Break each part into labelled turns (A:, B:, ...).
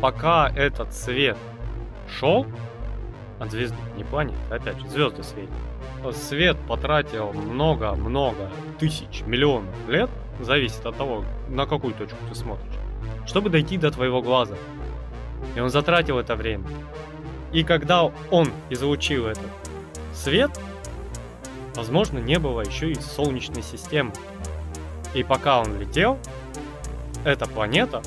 A: пока этот свет шел от звезды, не планеты, опять же, звезды светят, свет потратил много-много тысяч, миллионов лет, зависит от того, на какую точку ты смотришь, чтобы дойти до твоего глаза. И он затратил это время. И когда он излучил этот свет, возможно, не было еще и Солнечной системы. И пока он летел, эта планета,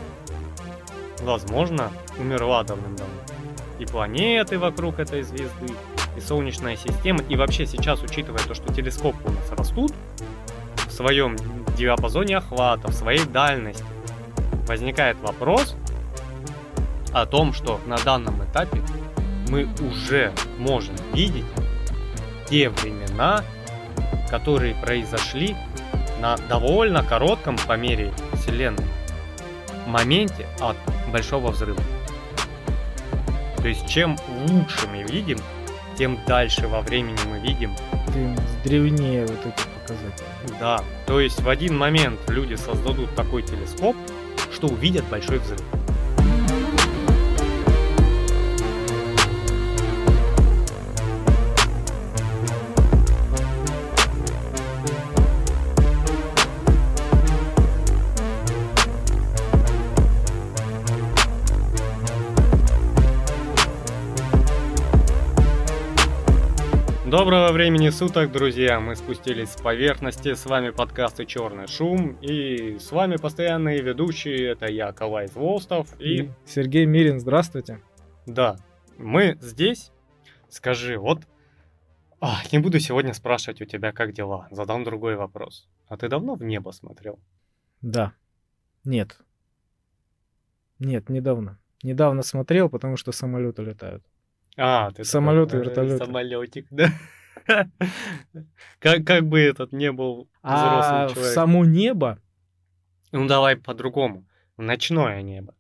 A: возможно, умерла давным-давно. И планеты вокруг этой звезды, и Солнечная система, и вообще сейчас, учитывая то, что телескопы у нас растут в своем диапазоне охвата, в своей дальности, возникает вопрос о том, что на данном этапе мы уже можем видеть те времена, которые произошли на довольно коротком по мере Вселенной моменте от Большого Взрыва. То есть чем лучше мы видим, тем дальше во времени мы видим.
B: Тем древнее вот эти показатели.
A: Да, то есть в один момент люди создадут такой телескоп, что увидят Большой Взрыв. Доброго времени суток, друзья! Мы спустились с поверхности, с вами подкасты «Черный шум», и с вами постоянные ведущие, это я, Калай Волстов и... и...
B: Сергей Мирин, здравствуйте!
A: Да, мы здесь, скажи, вот... А, не буду сегодня спрашивать у тебя, как дела, задам другой вопрос. А ты давно в небо смотрел?
B: Да. Нет. Нет, недавно. Недавно смотрел, потому что самолеты летают.
A: А, ты
B: самолеты, такой, вертолеты.
A: Самолетик, да. как, как бы этот не был
B: взрослый а человек. в само небо?
A: Ну давай по-другому. Ночное небо.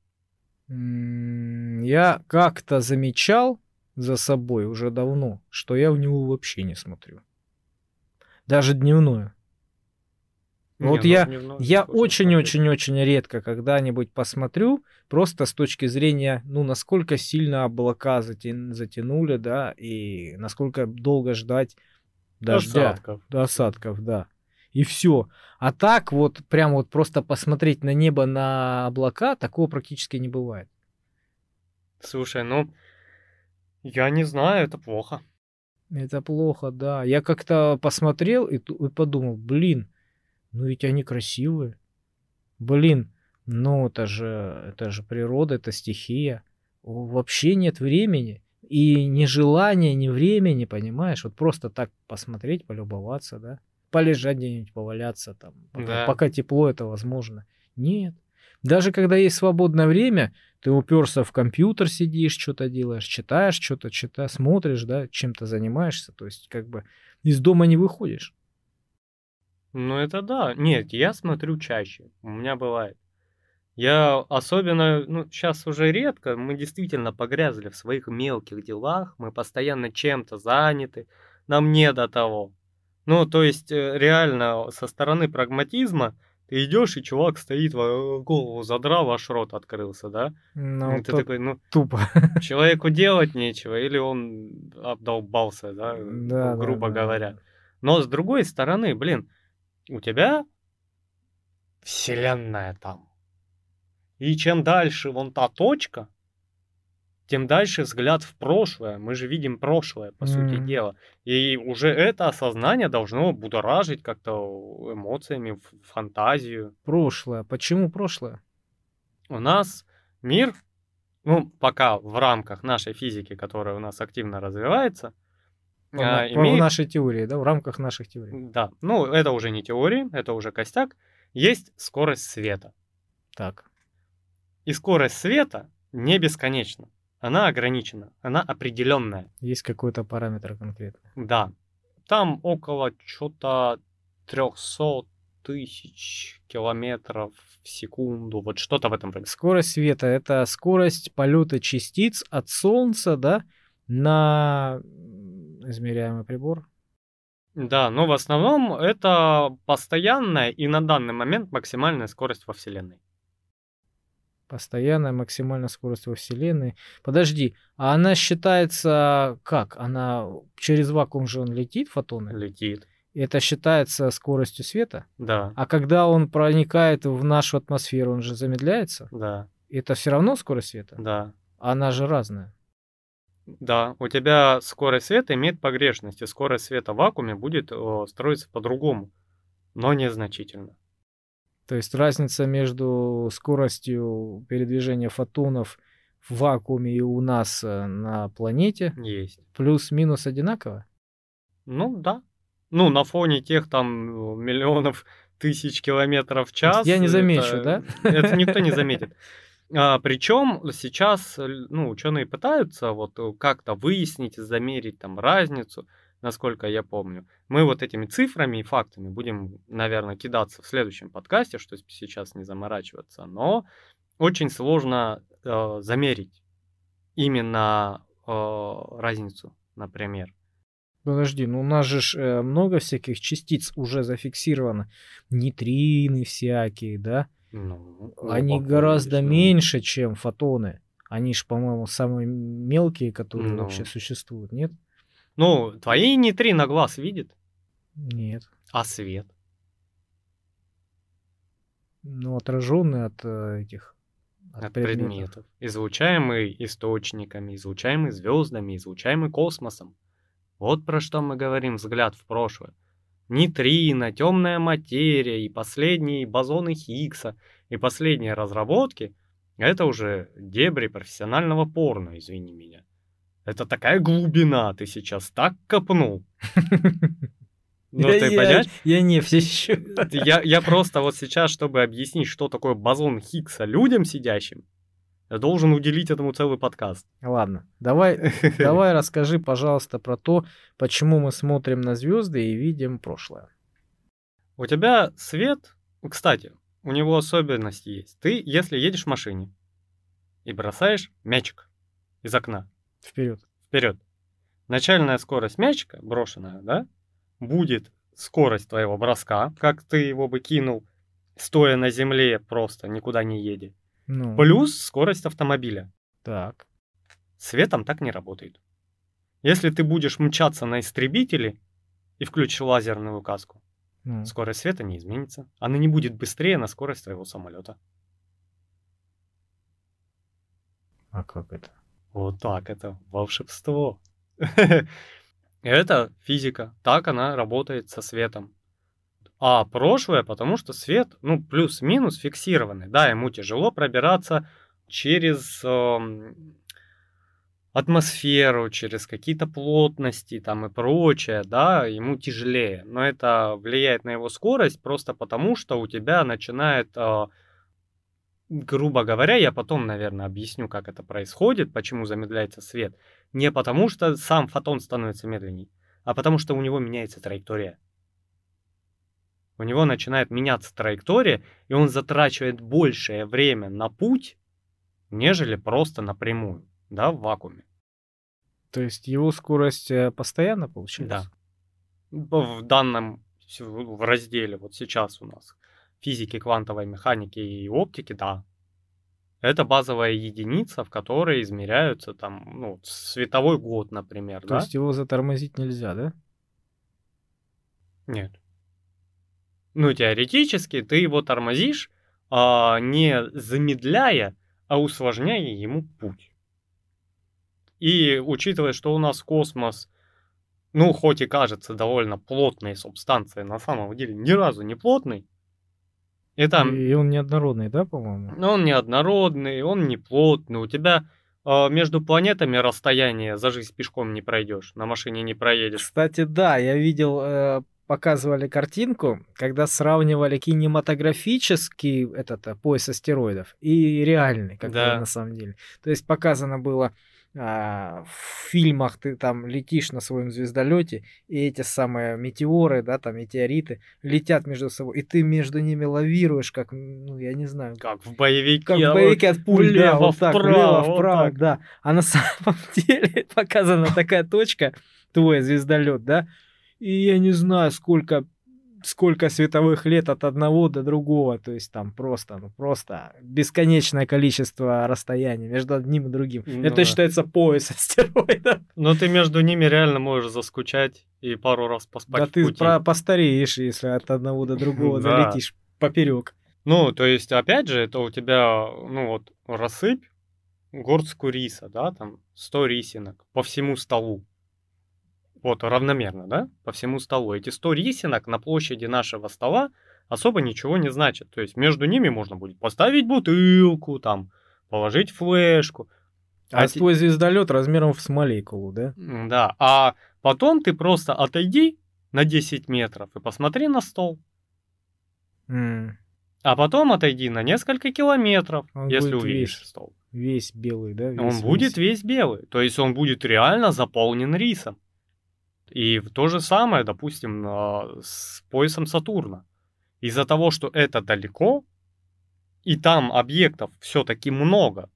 B: Я как-то замечал за собой уже давно, что я в него вообще не смотрю. Даже дневное. Не, вот ну, я, я очень-очень-очень редко когда-нибудь посмотрю, просто с точки зрения, ну, насколько сильно облака затя... затянули, да, и насколько долго ждать дождя. Осадков. Осадков, да. И все. А так вот, прям вот просто посмотреть на небо, на облака, такого практически не бывает.
A: Слушай, ну, я не знаю, это плохо.
B: Это плохо, да. Я как-то посмотрел и, и подумал, блин, ну ведь они красивые. Блин, ну это же, это же природа, это стихия. Вообще нет времени. И ни желания, ни времени, понимаешь? Вот просто так посмотреть, полюбоваться, да? Полежать где-нибудь, поваляться там. Пока, да. пока тепло это возможно. Нет. Даже когда есть свободное время, ты уперся в компьютер, сидишь, что-то делаешь, читаешь, что-то читаешь, смотришь, да, чем-то занимаешься. То есть как бы из дома не выходишь.
A: Ну это да. Нет, я смотрю чаще. У меня бывает. Я особенно, ну, сейчас уже редко, мы действительно погрязли в своих мелких делах, мы постоянно чем-то заняты, нам не до того. Ну, то есть, э, реально, со стороны прагматизма, ты идешь, и чувак стоит, голову задрал, ваш рот открылся, да?
B: Ну, и ты такой, ну, тупо.
A: Человеку делать нечего, или он обдолбался, да, да грубо да, говоря. Да. Но с другой стороны, блин, у тебя вселенная там. И чем дальше вон та точка, тем дальше взгляд в прошлое. Мы же видим прошлое, по mm. сути дела. И уже это осознание должно будоражить как-то эмоциями, фантазию.
B: Прошлое. Почему прошлое?
A: У нас мир, ну, пока в рамках нашей физики, которая у нас активно развивается,
B: а, имеет... нашей теории, да, в рамках наших теорий.
A: Да, ну это уже не теория, это уже костяк. Есть скорость света.
B: Так.
A: И скорость света не бесконечна. Она ограничена, она определенная.
B: Есть какой-то параметр конкретный.
A: Да. Там около что-то 300 тысяч километров в секунду, вот что-то в этом роде.
B: Скорость света — это скорость полета частиц от Солнца, да, на измеряемый прибор?
A: Да, но в основном это постоянная и на данный момент максимальная скорость во Вселенной.
B: Постоянная максимальная скорость во Вселенной. Подожди, а она считается как? Она через вакуум же он летит, фотоны?
A: Летит.
B: Это считается скоростью света?
A: Да,
B: А когда он проникает в нашу атмосферу, он же замедляется?
A: да,
B: Это все равно скорость света?
A: да.
B: Она же разная.
A: Да, у тебя скорость света имеет погрешность, и скорость света в вакууме будет строиться по-другому, но незначительно.
B: То есть разница между скоростью передвижения фотонов в вакууме и у нас э, на планете
A: Есть.
B: плюс-минус одинаково?
A: Ну да. Ну, на фоне тех там э, миллионов тысяч километров в час.
B: я не замечу,
A: это-
B: да?
A: Это никто не заметит. А, причем сейчас, ну, ученые пытаются вот э, как-то выяснить, замерить там разницу, насколько я помню. Мы вот этими цифрами и фактами будем, наверное, кидаться в следующем подкасте, что сейчас не заморачиваться, но очень сложно э, замерить именно э, разницу, например.
B: Подожди, ну у нас же э, много всяких частиц уже зафиксировано. Нейтрины всякие, да?
A: Ну,
B: Они гораздо
A: конечно.
B: меньше, чем фотоны. Они же, по-моему, самые мелкие, которые
A: Ну.
B: вообще существуют, нет?
A: Ну, твои нейтрино глаз видит,
B: Нет.
A: а свет.
B: Ну, отраженные от э, этих от
A: от
B: предметов.
A: предметов, излучаемый источниками, излучаемый звездами, излучаемый космосом. Вот про что мы говорим, взгляд в прошлое. Нейтрино, темная материя и последние бозоны Хиггса и последние разработки — это уже дебри профессионального порно, извини меня. Это такая глубина, ты сейчас так копнул. Ну,
B: я,
A: ты
B: я-
A: понимаешь?
B: я не все еще.
A: Я, я просто вот сейчас, чтобы объяснить, что такое бозон Хиггса людям сидящим, я должен уделить этому целый подкаст.
B: Ладно, давай, давай расскажи, пожалуйста, про то, почему мы смотрим на звезды и видим прошлое.
A: У тебя свет, кстати, у него особенность есть. Ты, если едешь в машине и бросаешь мячик из окна
B: Вперед.
A: вперед, начальная скорость мячика, брошенная, да, будет скорость твоего броска, как ты его бы кинул, стоя на земле просто, никуда не едя,
B: Ну,
A: плюс скорость автомобиля.
B: так.
A: Светом так не работает. Если ты будешь мчаться на истребителе и включишь лазерную каску,
B: ну.
A: скорость света не изменится. Она не будет быстрее на скорость твоего самолета.
B: А как это?
A: Вот так это волшебство. Это физика. Так она работает со светом. А прошлое, потому что свет, ну, плюс-минус фиксированный. Да, ему тяжело пробираться через эм, атмосферу, через какие-то плотности там и прочее, да, ему тяжелее. Но это влияет на его скорость просто потому, что у тебя начинает, э, грубо говоря, я потом, наверное, объясню, как это происходит, почему замедляется свет. Не потому, что сам фотон становится медленнее, а потому что у него меняется траектория. У него начинает меняться траектория, и он затрачивает большее время на путь, нежели просто напрямую, да, в вакууме.
B: То есть его скорость э, постоянно получается?
A: Да. В данном в разделе вот сейчас у нас физики, квантовой механики и оптики, да. Это базовая единица, в которой измеряются там, ну, световой год, например,
B: То
A: да?
B: есть его затормозить нельзя, да?
A: Нет. Ну, теоретически ты его тормозишь, а, не замедляя, а усложняя ему путь. И учитывая, что у нас космос, ну, хоть и кажется довольно плотной субстанцией, на самом деле ни разу не плотный, это
B: И он неоднородный, да, по-моему?
A: он неоднородный, он не плотный. У тебя а, между планетами расстояние за жизнь пешком не пройдешь, на машине не проедешь.
B: Кстати, да, я видел, э, показывали картинку, когда сравнивали кинематографический этот э, пояс астероидов и реальный, как
A: Да.
B: на самом деле. То есть показано было а, в фильмах ты там летишь на своем звездолете, и эти самые метеоры, да, там метеориты летят между собой, и ты между ними лавируешь, как, ну, я не знаю,
A: Как в боевике.
B: как
A: а
B: в боевике от пуль, да,
A: влево,
B: вот так,
A: вправо,
B: влево,
A: вот
B: вправо,
A: так.
B: да. А на самом деле показана такая точка, твой звездолет, да, и я не знаю, сколько сколько световых лет от одного до другого, то есть там просто, ну просто бесконечное количество расстояния между одним и другим.
A: Ну
B: Это
A: да.
B: считается пояс астероидов.
A: Но ты между ними реально можешь заскучать и пару раз поспать
B: Да ты
A: пути.
B: про- постареешь, если от одного до другого залетишь поперек.
A: Ну, то есть, опять же, это у тебя, ну вот, рассыпь горстку риса, да, там 100 рисинок по всему столу. Вот, равномерно, да, по всему столу. Эти 100 рисинок на площади нашего стола особо ничего не значат. То есть, между ними можно будет поставить бутылку, там, положить флешку.
B: А,
A: А те-
B: твой звездолет размером в с молекулу, да?
A: Да, а потом ты просто отойди на 10 метров и посмотри на стол.
B: М,
A: А потом отойди на несколько километров,
B: Он
A: если
B: будет
A: увидишь
B: весь
A: стол.
B: Весь белый, да?
A: Он
B: весь
A: будет
B: весь.
A: весь белый. То есть он будет реально заполнен рисом. И то же самое, допустим, а, с поясом Сатурна. Из-за того, что это далеко, и там объектов все-таки много,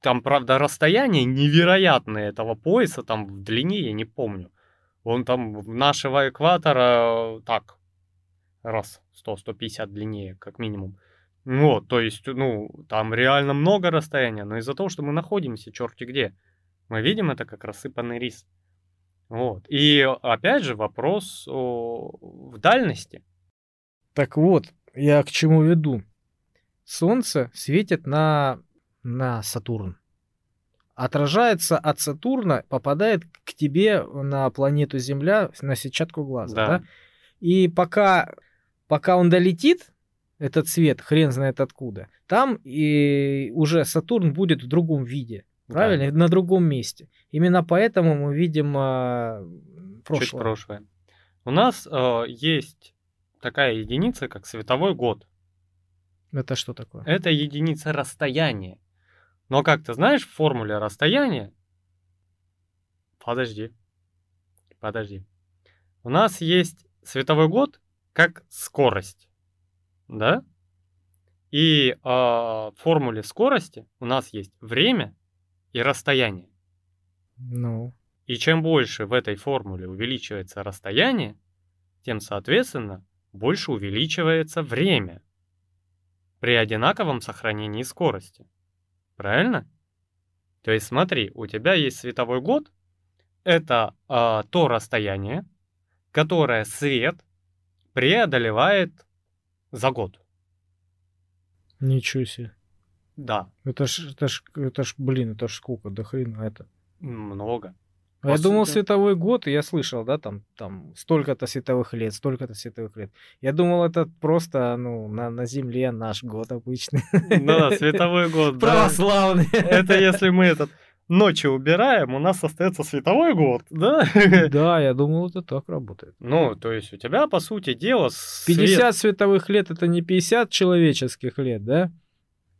A: там, правда, расстояние невероятное этого пояса, там в длине, я не помню. Он там нашего экватора, так, раз 100-150 длиннее, как минимум. Вот, то есть, ну, там реально много расстояния, но из-за того, что мы находимся черти где, мы видим это как рассыпанный рис. Вот. И опять же вопрос о, в дальности.
B: Так вот, я к чему веду. Солнце светит на, на Сатурн. Отражается от Сатурна, попадает к тебе на планету Земля на сетчатку глаза.
A: Да.
B: Да. И пока, пока он долетит, этот свет, хрен знает откуда, там и уже Сатурн будет в другом виде. Правильно? На другом месте. Именно поэтому мы видим а, прошлое.
A: Чуть прошлое. У нас э, есть такая единица, как световой год.
B: Это что такое?
A: Это единица расстояния. Но как ты знаешь, в формуле расстояния... Подожди. Подожди. У нас есть световой год как скорость. Да? И э, в формуле скорости у нас есть время и расстояние.
B: Ну,
A: И чем больше в этой формуле увеличивается расстояние, тем, соответственно, больше увеличивается время при одинаковом сохранении скорости. Правильно? То есть смотри, у тебя есть световой год, это а, то расстояние, которое свет преодолевает за год.
B: ничего себе.
A: Да,
B: Это ж, это ж, это ж, блин, это ж сколько, до хрена это.
A: много.
B: А Я
A: После-
B: думал, световой год, и я слышал, да, там, там столько-то световых лет, столько-то световых лет. Я думал, это просто, ну, на, на Земле наш год обычный.
A: Да, световой год.
B: Православный.
A: Это если мы этот ночью убираем, у нас остается световой год, да?
B: Да, я думал, это так работает.
A: Ну, то есть у тебя, по сути дела, свет-
B: 50 световых лет это не 50 человеческих лет, да?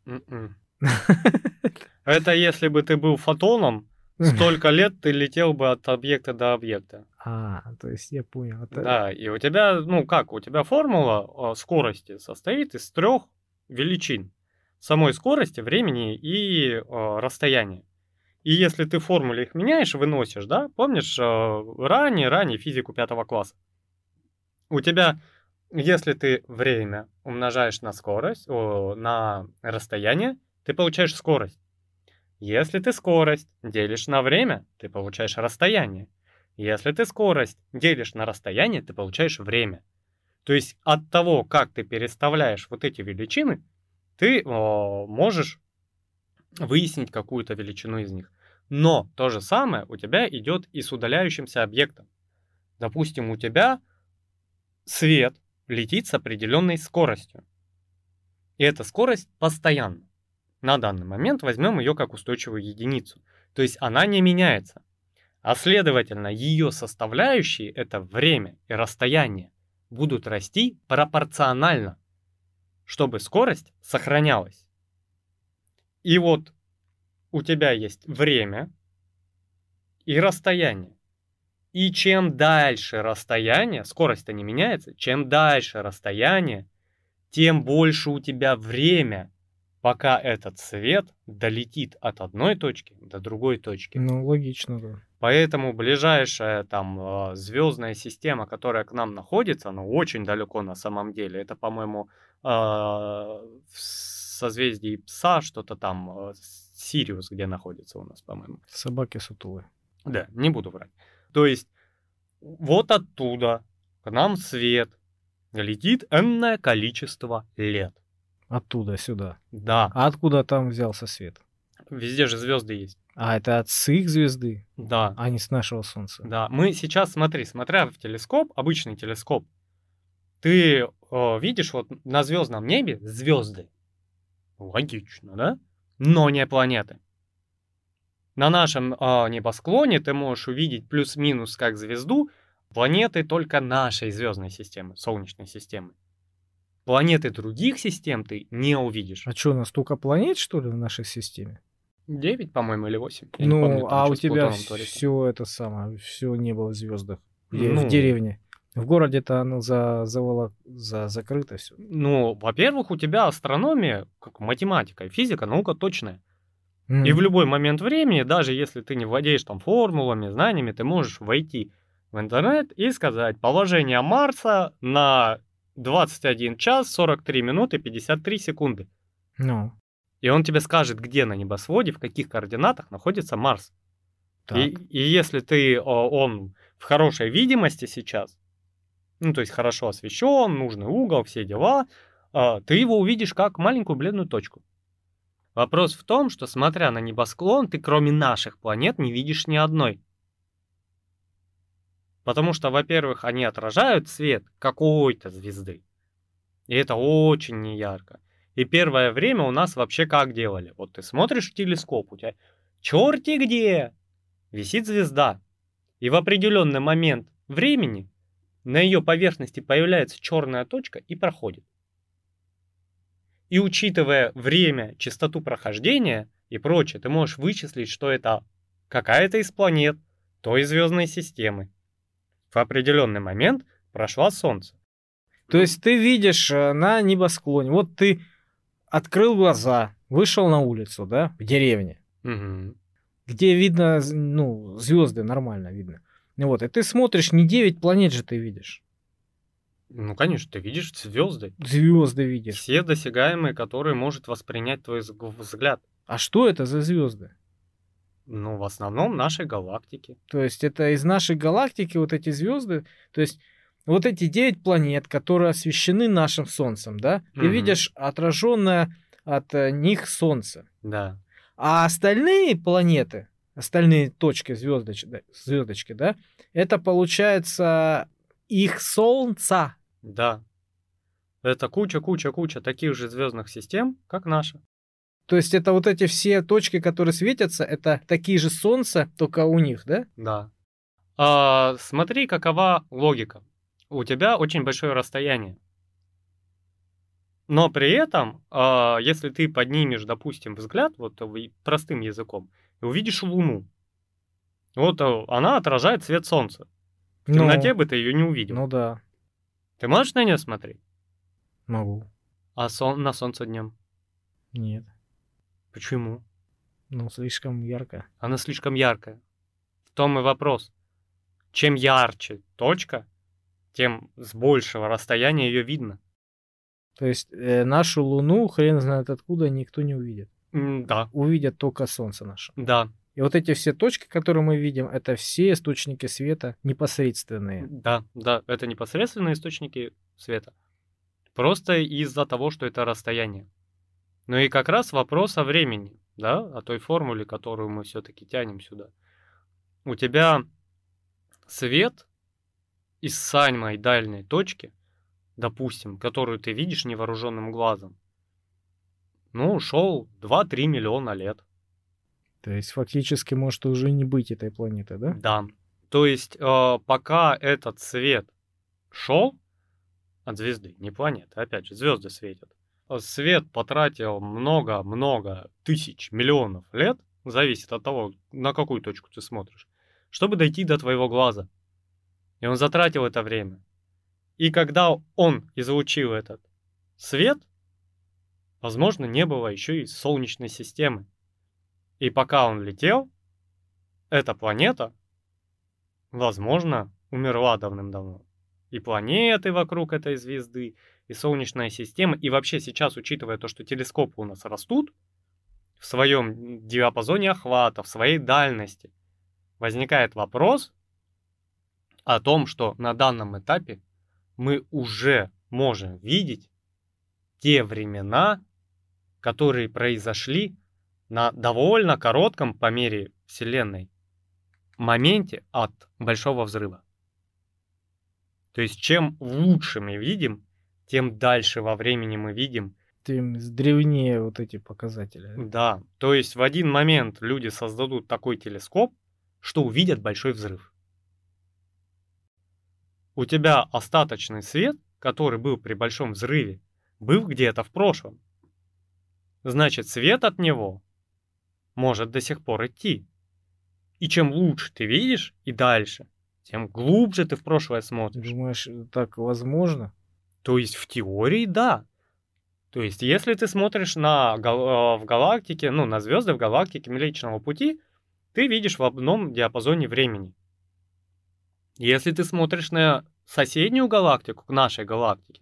A: М-м. Это если бы ты был фотоном, столько лет ты летел бы от объекта до объекта.
B: А, то есть я понял. Это...
A: Да, и у тебя, ну как, у тебя формула э, скорости состоит из трех величин. Самой скорости, времени и э, расстояния. И если ты в формуле их меняешь, выносишь, да, помнишь, э, ранее, ранее физику пятого класса, у тебя, если ты время умножаешь на скорость, о, на расстояние, ты получаешь скорость. Если ты скорость делишь на время, ты получаешь расстояние. Если ты скорость делишь на расстояние, ты получаешь время. То есть от того, как ты переставляешь вот эти величины, ты о, можешь выяснить какую-то величину из них. Но то же самое у тебя идет и с удаляющимся объектом. Допустим, у тебя свет летит с определенной скоростью. И эта скорость постоянна. На данный момент возьмем ее как устойчивую единицу. То есть она не меняется. А следовательно, ее составляющие, это время и расстояние, будут расти пропорционально, чтобы скорость сохранялась. И вот у тебя есть время и расстояние. И чем дальше расстояние, скорость-то не меняется, чем дальше расстояние, тем больше у тебя время пока этот свет долетит от одной точки до другой точки.
B: Ну, логично, да.
A: Поэтому ближайшая там звездная система, которая к нам находится, она очень далеко на самом деле. Это, по-моему, а, в созвездии Пса что-то там, а, Сириус, где находится у нас, по-моему.
B: Собаки сутулые.
A: Да, не буду врать. То есть вот оттуда к нам свет летит энное количество лет.
B: Оттуда сюда.
A: Да.
B: А откуда там взялся свет?
A: Везде же звезды есть.
B: А это от с их звезды,
A: Да.
B: а не с нашего Солнца.
A: Да. Мы сейчас, смотри, смотря в телескоп, обычный телескоп, ты о, видишь вот на звездном небе звезды. Логично, да? Но не планеты. На нашем э, небосклоне ты можешь увидеть плюс-минус как звезду планеты только нашей звездной системы, Солнечной системы. Планеты других систем ты не увидишь.
B: А что, у нас столько планет, что ли, в нашей системе?
A: 9, по-моему, или 8.
B: ну, а у тебя все это самое, все небо в звездах.
A: Ну.
B: В деревне. В городе-то оно за, заволок, за закрыто все.
A: Ну, во-первых, у тебя астрономия, как математика и физика, наука точная. И в любой момент времени, даже если ты не владеешь там формулами, знаниями, ты можешь войти в интернет и сказать положение Марса на 21 час 43 минуты 53 секунды.
B: Ну.
A: И он тебе скажет, где на небосводе, в каких координатах находится Марс. И, и если ты, он в хорошей видимости сейчас, ну то есть хорошо освещен, нужный угол, все дела, а, ты его увидишь как маленькую бледную точку. Вопрос в том, что смотря на небосклон, ты кроме наших планет не видишь ни одной. Потому что, во-первых, они отражают свет какой-то звезды. И это очень неярко. И первое время у нас вообще как делали? Вот ты смотришь в телескоп, у тебя черти где висит звезда. И в определенный момент времени на ее поверхности появляется черная точка и проходит. И учитывая время, частоту прохождения и прочее, ты можешь вычислить, что это какая-то из планет той звездной системы. В определенный момент прошла Солнце.
B: То есть ты видишь э, на небосклоне, вот ты открыл глаза, вышел на улицу, да, в деревне,
A: угу.
B: где видно, ну, звезды нормально видно. Вот, и ты смотришь, не 9 планет же ты видишь.
A: Ну, конечно, ты видишь звезды.
B: Звезды видишь.
A: Все досягаемые, которые может воспринять твой взгляд.
B: А что это за звезды?
A: Ну, в основном нашей галактики.
B: То есть это из нашей галактики вот эти звезды, то есть вот эти девять планет, которые освещены нашим Солнцем, да? Ты угу. видишь отраженное от э, них Солнце.
A: Да.
B: А остальные планеты, остальные точки звездочки, звездочки, да, это получается их Солнца.
A: Да. Это куча-куча-куча таких же звездных систем, как наша.
B: То есть это вот эти все точки, которые светятся, это такие же Солнца, только у них, да?
A: Да. А, смотри, какова логика. У тебя очень большое расстояние. Но при этом, а, если ты поднимешь, допустим, взгляд, вот простым языком, и увидишь Луну, вот э, она отражает свет Солнца. В ну, темноте бы ты ее не увидел.
B: Ну да.
A: Ты можешь на нее смотреть?
B: Могу.
A: А сон, на солнце днем?
B: Нет.
A: Почему?
B: Ну, слишком ярко.
A: Она слишком яркая. В том и вопрос. Чем ярче точка, тем с большего расстояния ее видно.
B: То есть э, нашу Луну, хрен знает откуда, никто не увидит.
A: Да.
B: Увидят только Солнце наше.
A: Да.
B: И вот эти все точки, которые мы видим, это все источники света непосредственные.
A: Да, да, это непосредственные источники света. Просто из-за того, что это расстояние. Ну и как раз вопрос о времени, да, о той формуле, которую мы все-таки тянем сюда. У тебя свет из самой дальней точки, допустим, которую ты видишь невооруженным глазом, ну, шел 2-3 миллиона лет.
B: То есть фактически может уже не быть этой планеты, да?
A: Да. То есть э, пока этот свет шел от звезды, не планеты, опять же, звезды светят. Э, свет потратил много-много тысяч, миллионов лет, зависит от того, на какую точку ты смотришь, чтобы дойти до твоего глаза. И он затратил это время. И когда он излучил этот свет, возможно, не было еще и Солнечной системы. И пока он летел, эта планета, возможно, умерла давным-давно. И планеты вокруг этой звезды, и Солнечная система, и вообще сейчас, учитывая то, что телескопы у нас растут, в своем диапазоне охвата, в своей дальности, возникает вопрос о том, что на данном этапе мы уже можем видеть те времена, которые произошли на довольно коротком по мере Вселенной моменте от Большого Взрыва. То есть чем лучше мы видим, тем дальше во времени мы видим.
B: Тем древнее вот эти показатели.
A: Да, то есть в один момент люди создадут такой телескоп, что увидят Большой Взрыв. У тебя остаточный свет, который был при Большом Взрыве, был где-то в прошлом. Значит, свет от него может до сих пор идти. И чем лучше ты видишь и дальше, тем глубже ты в прошлое смотришь.
B: Думаешь, так возможно?
A: То есть в теории да. То есть если ты смотришь на, в галактике, ну, на звезды в галактике Млечного Пути, ты видишь в одном диапазоне времени. Если ты смотришь на соседнюю галактику к нашей галактике,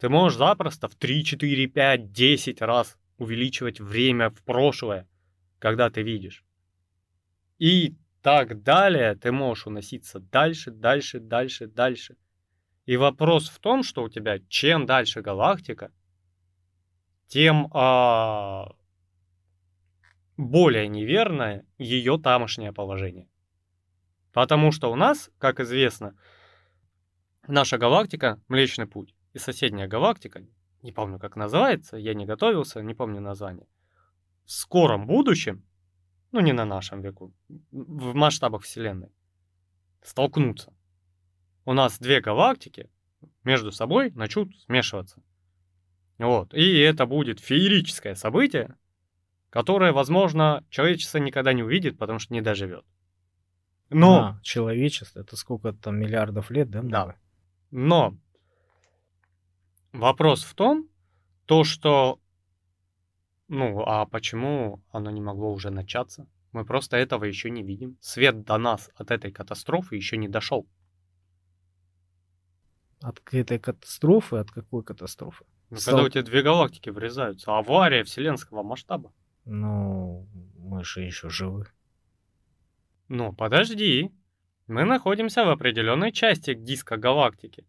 A: ты можешь запросто в 3, 4, 5, 10 раз увеличивать время в прошлое, когда ты видишь. И так далее, ты можешь уноситься дальше, дальше, дальше, дальше. И вопрос в том, что у тебя чем дальше галактика, тем а, более неверное ее тамошнее положение. Потому что у нас, как известно, наша галактика Млечный Путь и соседняя галактика, не помню как называется, я не готовился, не помню название, в скором будущем ну не на нашем веку, в масштабах Вселенной, столкнутся. У нас две галактики между собой начнут смешиваться. Вот. И это будет феерическое событие, которое, возможно, человечество никогда не увидит, потому что не доживет.
B: Но... А, человечество, это сколько там миллиардов лет, да?
A: Да. Но вопрос в том, то, что ну, а почему оно не могло уже начаться? Мы просто этого еще не видим. Свет до нас от этой катастрофы еще не дошел.
B: От этой катастрофы? От какой катастрофы?
A: Ну, Стал... когда у тебя две галактики врезаются. Авария вселенского масштаба.
B: Ну, мы же еще живы.
A: Ну, подожди. Мы находимся в определенной части диска галактики.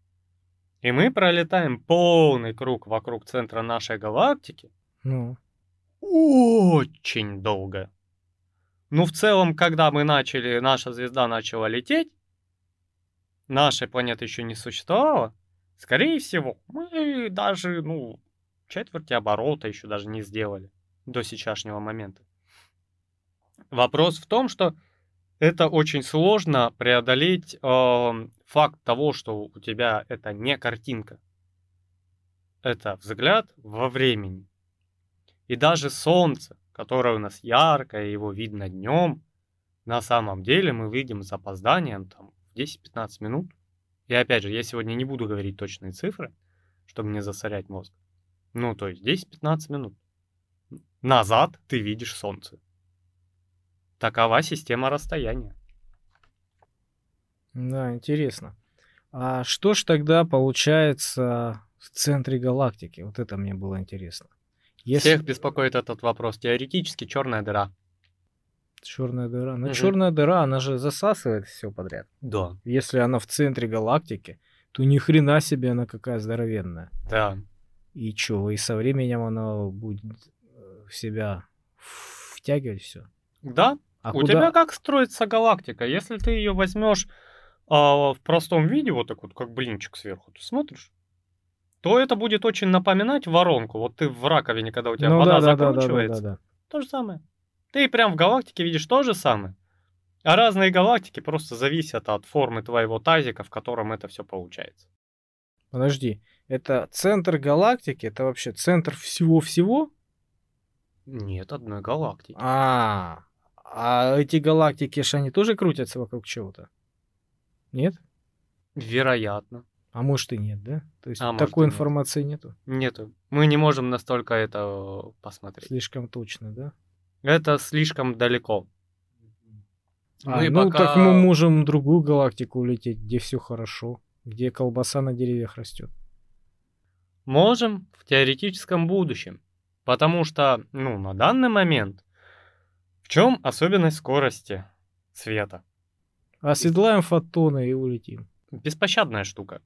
A: И мы пролетаем полный круг вокруг центра нашей галактики.
B: Ну
A: очень долго. Ну, в целом, когда мы начали, наша звезда начала лететь, нашей планеты еще не существовало, скорее всего, мы даже, ну, четверти оборота еще даже не сделали до сейчасшнего момента. Вопрос в том, что это очень сложно преодолеть э, факт того, что у тебя это не картинка. Это взгляд во времени. И даже солнце, которое у нас яркое, его видно днем, на самом деле мы выйдем с опозданием там, в 10-15 минут. И опять же, я сегодня не буду говорить точные цифры, чтобы не засорять мозг. Ну, то есть 10-15 минут. Назад ты видишь солнце. Такова система расстояния.
B: Да, интересно. А что ж тогда получается в центре галактики? Вот это мне было интересно.
A: Если... Всех беспокоит этот вопрос. Теоретически черная дыра.
B: Черная дыра. Но угу. черная дыра, она же засасывает все подряд.
A: Да.
B: Если она в центре галактики, то ни хрена себе она какая здоровенная.
A: Да.
B: И чё, и со временем она будет э, в себя втягивать все.
A: Да. А У куда... тебя как строится галактика? Если ты ее возьмешь а, в простом виде, вот так вот, как блинчик сверху, ты смотришь, то это будет очень напоминать воронку. Вот ты в раковине, когда у тебя ну, вода да, закручивается, да, да, да, да. то же самое. Ты прям в галактике видишь то же самое. А разные галактики просто зависят от формы твоего тазика, в котором это все получается.
B: Подожди, это центр галактики, это вообще центр всего-всего?
A: Нет, одной галактики.
B: А, а эти галактики, что они тоже крутятся вокруг чего-то? Нет?
A: Вероятно.
B: А может и нет, да? То есть
A: А
B: такой
A: нет.
B: информации нету?
A: Нету. Мы не можем настолько это посмотреть.
B: Слишком точно, да?
A: Это слишком далеко.
B: А,
A: Мы
B: ну
A: пока-
B: так мы можем в другую галактику улететь, где все хорошо, где колбаса на деревьях растет.
A: Можем в теоретическом будущем. Потому что, ну, на данный момент, в чем особенность скорости света?
B: Оседлаем фотоны и улетим.
A: Беспощадная штука.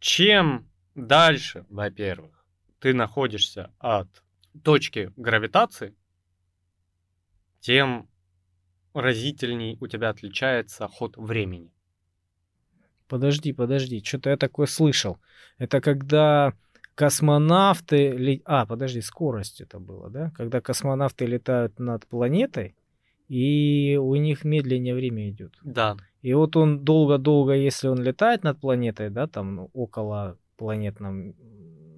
A: Чем дальше, во-первых, ты находишься от точки гравитации, тем разительней у тебя отличается ход времени.
B: Подожди, подожди, что-то я такое слышал. Это когда космонавты... А, подожди, скорость это было, да? Когда космонавты летают над планетой, и у них медленнее время идет.
A: Да,
B: И вот он долго-долго, если он летает над планетой, да, там ну, около планетном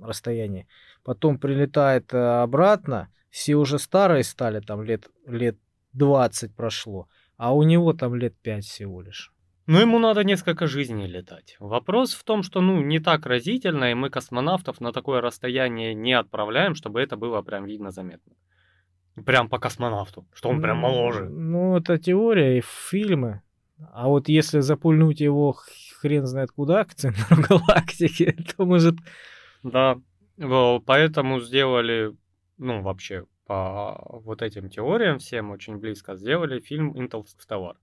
B: расстоянии, потом прилетает э, обратно, все уже старые стали, там лет, лет 20 прошло, а у него там лет 5 всего лишь.
A: Но ему надо несколько жизней летать. Вопрос в том, что ну не так разительно, и мы космонавтов на такое расстояние не отправляем, чтобы это было прям видно заметно. Прям по космонавту, что он прям
B: Ну,
A: моложе.
B: Ну, это теория и фильмы. А вот если запульнуть его хрен знает куда, к центру галактики, то может...
A: Да, поэтому сделали, ну вообще по вот этим теориям всем очень близко сделали фильм Interstellar.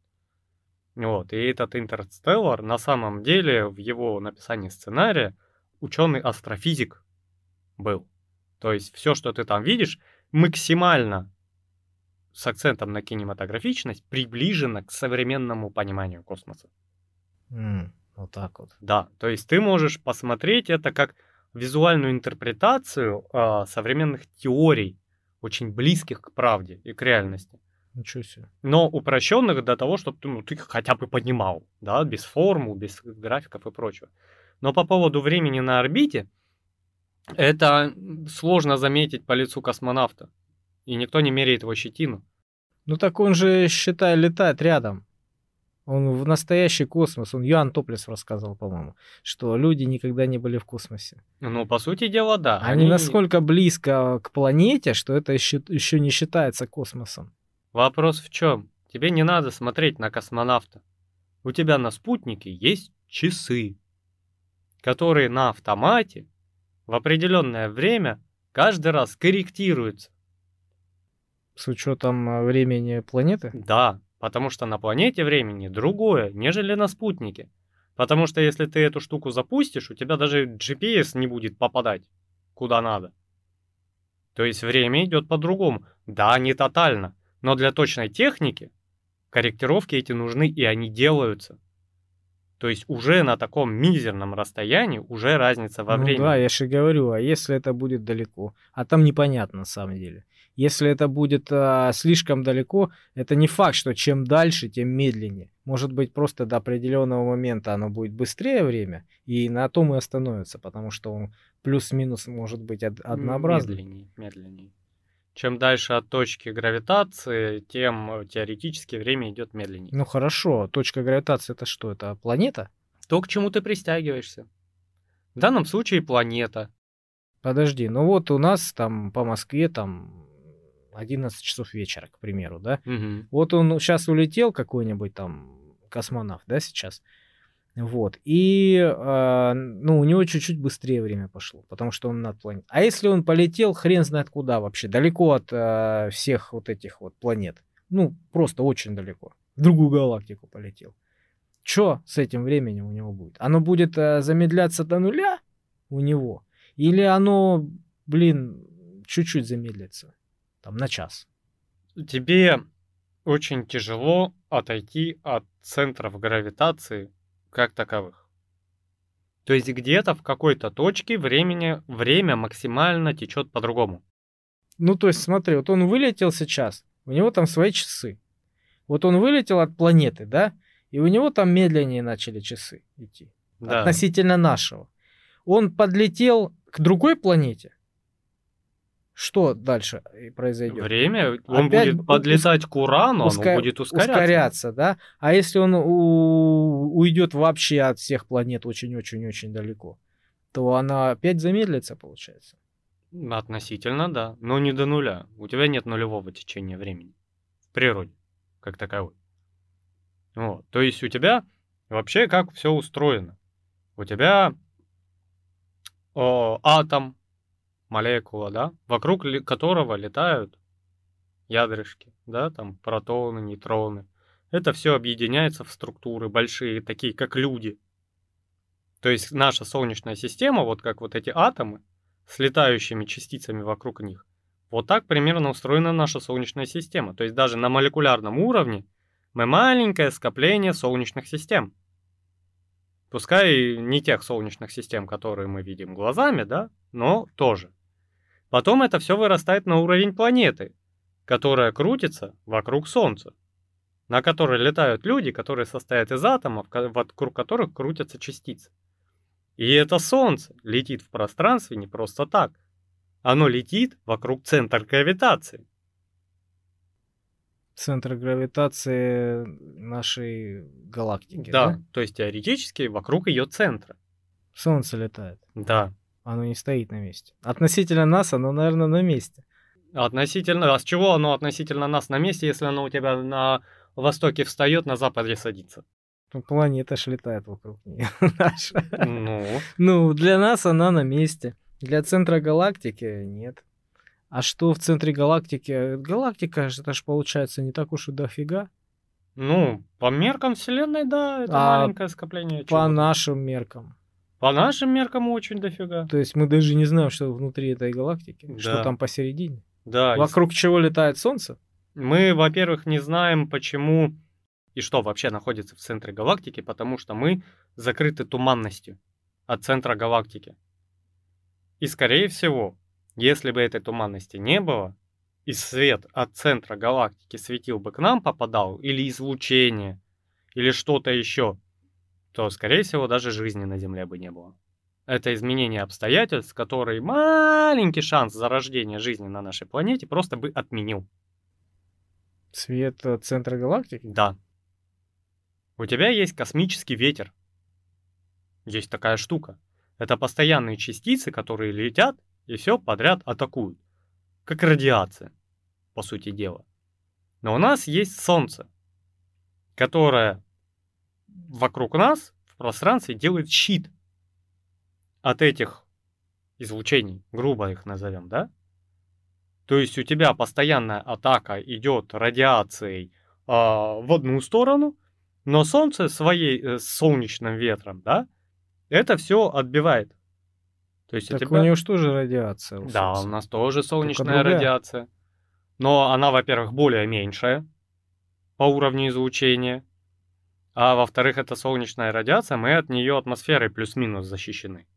A: Вот, и этот Интерстеллар на самом деле в его написании сценария ученый астрофизик был. То есть все, что ты там видишь, максимально с акцентом на кинематографичность приближено к современному пониманию космоса.
B: М, вот так вот.
A: Да, то есть ты можешь посмотреть это как визуальную интерпретацию а, современных теорий, очень близких к правде и к реальности,
B: Ничего себе.
A: но упрощенных до того, чтобы ты, ну, ты хотя бы понимал, да, без формул, без графиков и прочего. Но по поводу времени на орбите, это сложно заметить по лицу космонавта, и никто не меряет его щетину.
B: Ну так он же, считай, летает рядом. Он в настоящий космос. Он Юан Топлес рассказывал, по-моему, что люди никогда не были в космосе.
A: Ну, по сути дела, да.
B: Они, настолько близко к планете, что это еще, еще не считается космосом.
A: Вопрос в чем? Тебе не надо смотреть на космонавта. У тебя на спутнике есть часы, которые на автомате в определенное время каждый раз корректируются.
B: С учетом э, времени планеты.
A: Да, потому что на планете времени другое, нежели на спутнике. Потому что если ты эту штуку запустишь, у тебя даже GPS не будет попадать куда надо. То есть время идет по-другому. Да, не тотально, но для точной техники корректировки эти нужны, и они делаются. То есть уже на таком мизерном расстоянии уже разница во
B: ну
A: времени.
B: да, я же говорю, а если это будет далеко? А там непонятно на самом деле. Если это будет а, слишком далеко, это не факт, что чем дальше, тем медленнее. Может быть, просто до определенного момента оно будет быстрее время, и на том и остановится, потому что он плюс-минус может быть од- однообразный.
A: Медленнее, медленнее. Чем дальше от точки гравитации, тем э, теоретически время идет медленнее.
B: Ну хорошо, точка гравитации это что? Это планета?
A: То, к чему ты пристягиваешься. В данном случае планета.
B: Подожди, ну вот у нас там по Москве там 11 часов вечера, к примеру, да?
A: Мгм.
B: Вот он сейчас улетел, какой-нибудь там космонавт, да, сейчас. Вот. И, э, ну, у него чуть-чуть быстрее время пошло, потому что он над планетой. А если он полетел, хрен знает куда вообще, далеко от э, всех вот этих вот планет. Ну, просто очень далеко. В другую галактику полетел. Что с этим временем у него будет? Оно будет э, замедляться до нуля у него? Или оно, блин, чуть-чуть замедлится? Там на час.
A: Тебе очень тяжело отойти от центров гравитации как таковых. То есть где-то в какой-то точке времени, время максимально течет по-другому.
B: Ну, то есть, смотри, вот он вылетел сейчас, у него там свои часы. Вот он вылетел от планеты, да, и у него там медленнее начали часы идти.
A: Да.
B: Относительно нашего. Он подлетел к другой планете. Что дальше э, произойдет?
A: Время, он
B: Опять
A: будет подлетать к Урану,
B: Уска-
A: оно будет ускоряться.
B: ускоряться, да? А если он у- уйдет вообще от всех планет очень-очень-очень далеко, то она опять замедлится, получается.
A: Относительно, да, но не до нуля. У тебя нет нулевого течения времени в природе, как таковой. Вот. То есть у тебя вообще как все устроено? У тебя о, атом, молекула, да, вокруг которого летают ядрышки, да, там протоны, нейтроны. Это все объединяется в структуры большие, такие как люди. То есть наша Солнечная система, вот как вот эти атомы, с летающими частицами вокруг них. Вот так примерно устроена наша Солнечная система. То есть даже на молекулярном уровне мы маленькое скопление солнечных систем. Пускай не тех солнечных систем, которые мы видим глазами, да, но тоже. Потом это все вырастает на уровень планеты, которая крутится вокруг Солнца, на которой летают люди, которые состоят из атомов, вокруг которых крутятся частицы. И это Солнце летит в пространстве не просто так. Оно летит вокруг центра гравитации.
B: Центр гравитации нашей галактики,
A: Да,
B: да?
A: то есть теоретически вокруг ее центра.
B: Солнце летает.
A: Да.
B: Оно не стоит на месте. Относительно нас оно, наверное, на месте.
A: Относительно, а с чего оно относительно нас на месте, если оно у тебя на востоке встает, на западе садится?
B: Ну, Планета ж летает вокруг нее. наша.
A: Ну,
B: Ну, для нас она на месте. Для центра галактики нет. А что в центре галактики? Галактика, ж- это же получается не так уж и дофига.
A: ну, по меркам Вселенной, да, это
B: А
A: маленькое скопление.
B: По
A: чего-то.
B: нашим меркам.
A: По нашим меркам очень дофига.
B: То есть мы даже не знаем, что внутри этой галактики, что
A: Да.
B: там посередине.
A: Да,
B: Вокруг чего летает Солнце?
A: Мы, во-первых, не знаем, почему и что вообще находится в центре галактики, потому что мы закрыты туманностью от центра галактики. И, скорее всего, если бы этой туманности не было, и свет от центра галактики светил бы к нам попадал, или излучение, или что-то еще, то, скорее всего, даже жизни на Земле бы не было. Это изменение обстоятельств, который маленький шанс зарождения жизни на нашей планете просто бы отменил.
B: Свет от центра галактики?
A: Да. У тебя есть космический ветер. Есть такая штука. Это постоянные частицы, которые летят и все подряд атакуют. Как радиация, по сути дела. Но у нас есть Солнце, которое вокруг нас в пространстве делает щит от этих излучений, грубо их назовем, да? То есть у тебя постоянная атака идет радиацией а, в одну сторону, но Солнце своей э, солнечным ветром, да, это все отбивает. То есть у
B: Так
A: тебя...
B: у него же радиация? у
A: Да, у нас тоже солнечная радиация. Но она, во-первых, более меньшая по уровню излучения. А во-вторых, это солнечная радиация, мы от нее атмосферой плюс-минус защищены.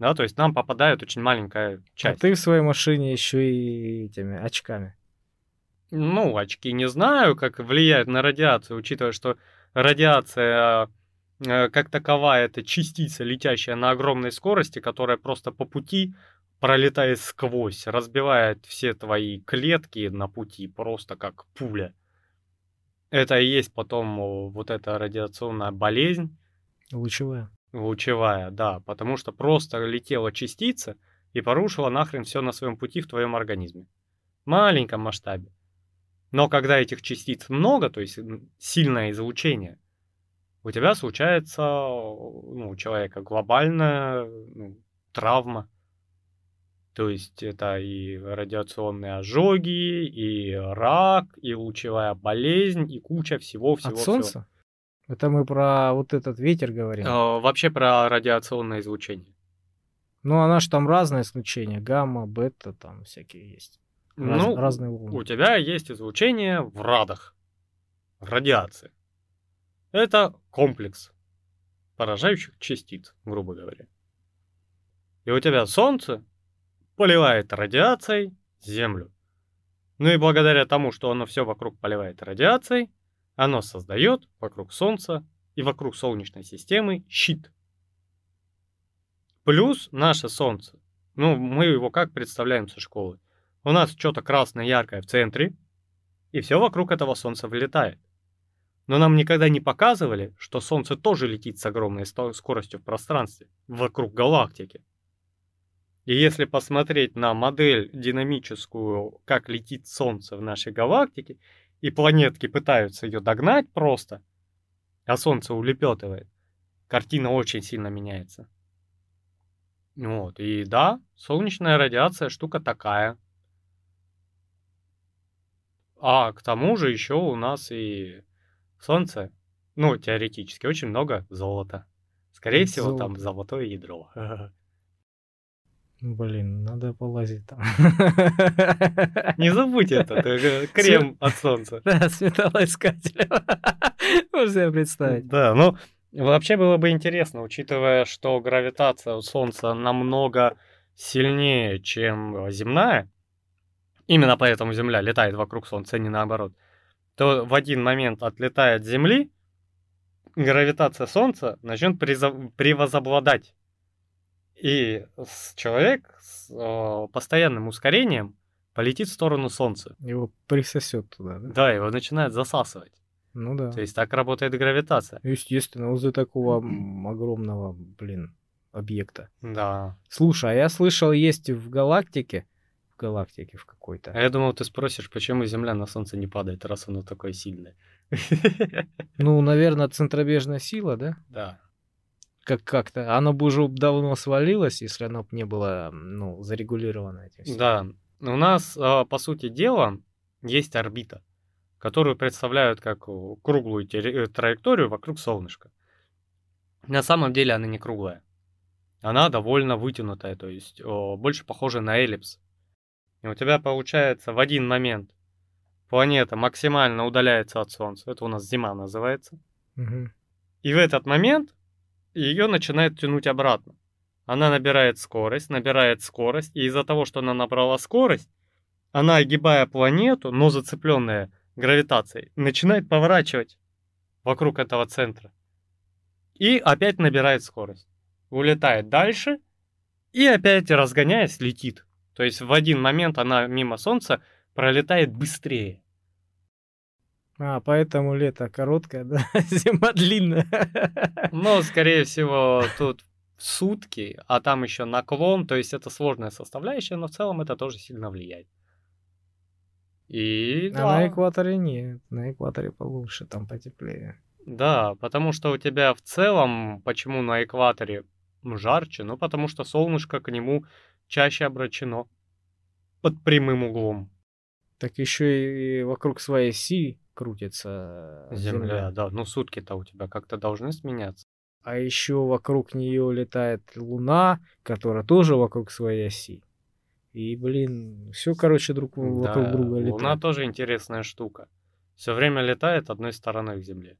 A: Да, то есть нам попадает очень маленькая
B: А
A: часть.
B: ты в своей машине еще и этими очками.
A: Ну, очки не знаю, как влияют на радиацию, учитывая, что радиация э, как таковая это частица, летящая на огромной скорости, которая просто по пути пролетает сквозь, разбивает все твои клетки на пути, просто как пуля. Это и есть потом вот эта радиационная болезнь,
B: Лучевая.
A: лучевая, да, потому что просто летела частица и порушила нахрен все на своем пути в твоем организме. В маленьком масштабе. Но когда этих частиц много, то есть сильное излучение, у тебя случается ну, у человека глобальная ну, травма. То есть это и радиационные ожоги, и рак, и лучевая болезнь, и куча всего-всего.
B: От Солнца? Это мы про вот этот ветер говорим.
A: Э, Вообще про радиационное излучение.
B: Ну, она же там разное излучение. Гамма, бета, там всякие есть. Раз-
A: ну,
B: разные
A: у
B: волны.
A: тебя есть излучение в радах, радиация. Это комплекс поражающих частиц, грубо говоря. И у тебя Солнце поливает радиацией Землю. Ну и благодаря тому, что оно все вокруг поливает радиацией, оно создает вокруг Солнца и вокруг Солнечной системы щит. Плюс наше Солнце. Ну, мы его как представляем со школы? У нас что-то красное, яркое в центре, и все вокруг этого Солнца вылетает. Но нам никогда не показывали, что Солнце тоже летит с огромной скоростью в пространстве, вокруг галактики. И если посмотреть на модель динамическую, как летит Солнце в нашей галактике, и планетки пытаются ее догнать просто, а Солнце улепетывает, картина очень сильно меняется. Вот, и да, солнечная радиация штука такая. А к тому же еще у нас и Солнце, ну, теоретически, очень много золота. Скорее всего,
B: Золото.
A: там золотое ядро.
B: Блин, надо полазить там.
A: Не забудь это, крем от солнца.
B: Да, с металлоискателем. Можно себе представить.
A: Да, ну, вообще было бы интересно, учитывая, что гравитация у Солнца намного сильнее, чем земная, именно поэтому Земля летает вокруг Солнца, а не наоборот, то в один момент отлетает от Земли, гравитация Солнца начнет превозобладать. И человек с э, постоянным ускорением полетит в сторону Солнца.
B: Его присосет туда, да?
A: Да, его начинает засасывать.
B: Ну да.
A: То есть так работает гравитация.
B: Естественно, возле такого огромного, блин, объекта.
A: Да.
B: Слушай, а я слышал, есть в галактике, в галактике в какой-то.
A: А я думал, ты спросишь, почему Земля на Солнце не падает, раз оно такое сильное.
B: Ну, наверное, центробежная сила, да?
A: Да.
B: Как как-то. Оно бы уже давно свалилось, если оно бы не было, ну, зарегулировано этим. всем.
A: Да. У нас, а, по сути дела, есть орбита, которую представляют как э, круглую э, траекторию вокруг солнышка. На самом деле она не круглая. Она довольно вытянутая, то есть больше похожа на эллипс. И у тебя получается в один момент планета максимально удаляется от Солнца. Это у нас зима называется.
B: Мгм.
A: И в этот момент ее начинает тянуть обратно. Она набирает скорость, набирает скорость, и из-за того, что она набрала скорость, она, огибая планету, но зацепленная гравитацией, начинает поворачивать вокруг этого центра. И опять набирает скорость. Улетает дальше и опять разгоняясь летит. То есть в один момент она мимо Солнца пролетает быстрее.
B: А, поэтому лето короткое, да, зима длинная.
A: Но, скорее всего, тут сутки, а там еще наклон, то есть это сложная составляющая, но в целом это тоже сильно влияет. И
B: А
A: да,
B: на экваторе нет, на экваторе получше, там потеплее.
A: да, потому что у тебя в целом, почему на экваторе ну, жарче, ну потому что солнышко к нему чаще обращено под прямым углом.
B: Так еще и вокруг своей оси крутится
A: Земля, да, ну сутки-то у тебя как-то должны сменяться.
B: А еще вокруг нее летает Луна, которая тоже вокруг своей оси. И, блин, все, короче, друг вокруг
A: Да,
B: друга
A: Луна
B: летает.
A: тоже интересная штука. Все время летает одной стороной к Земле.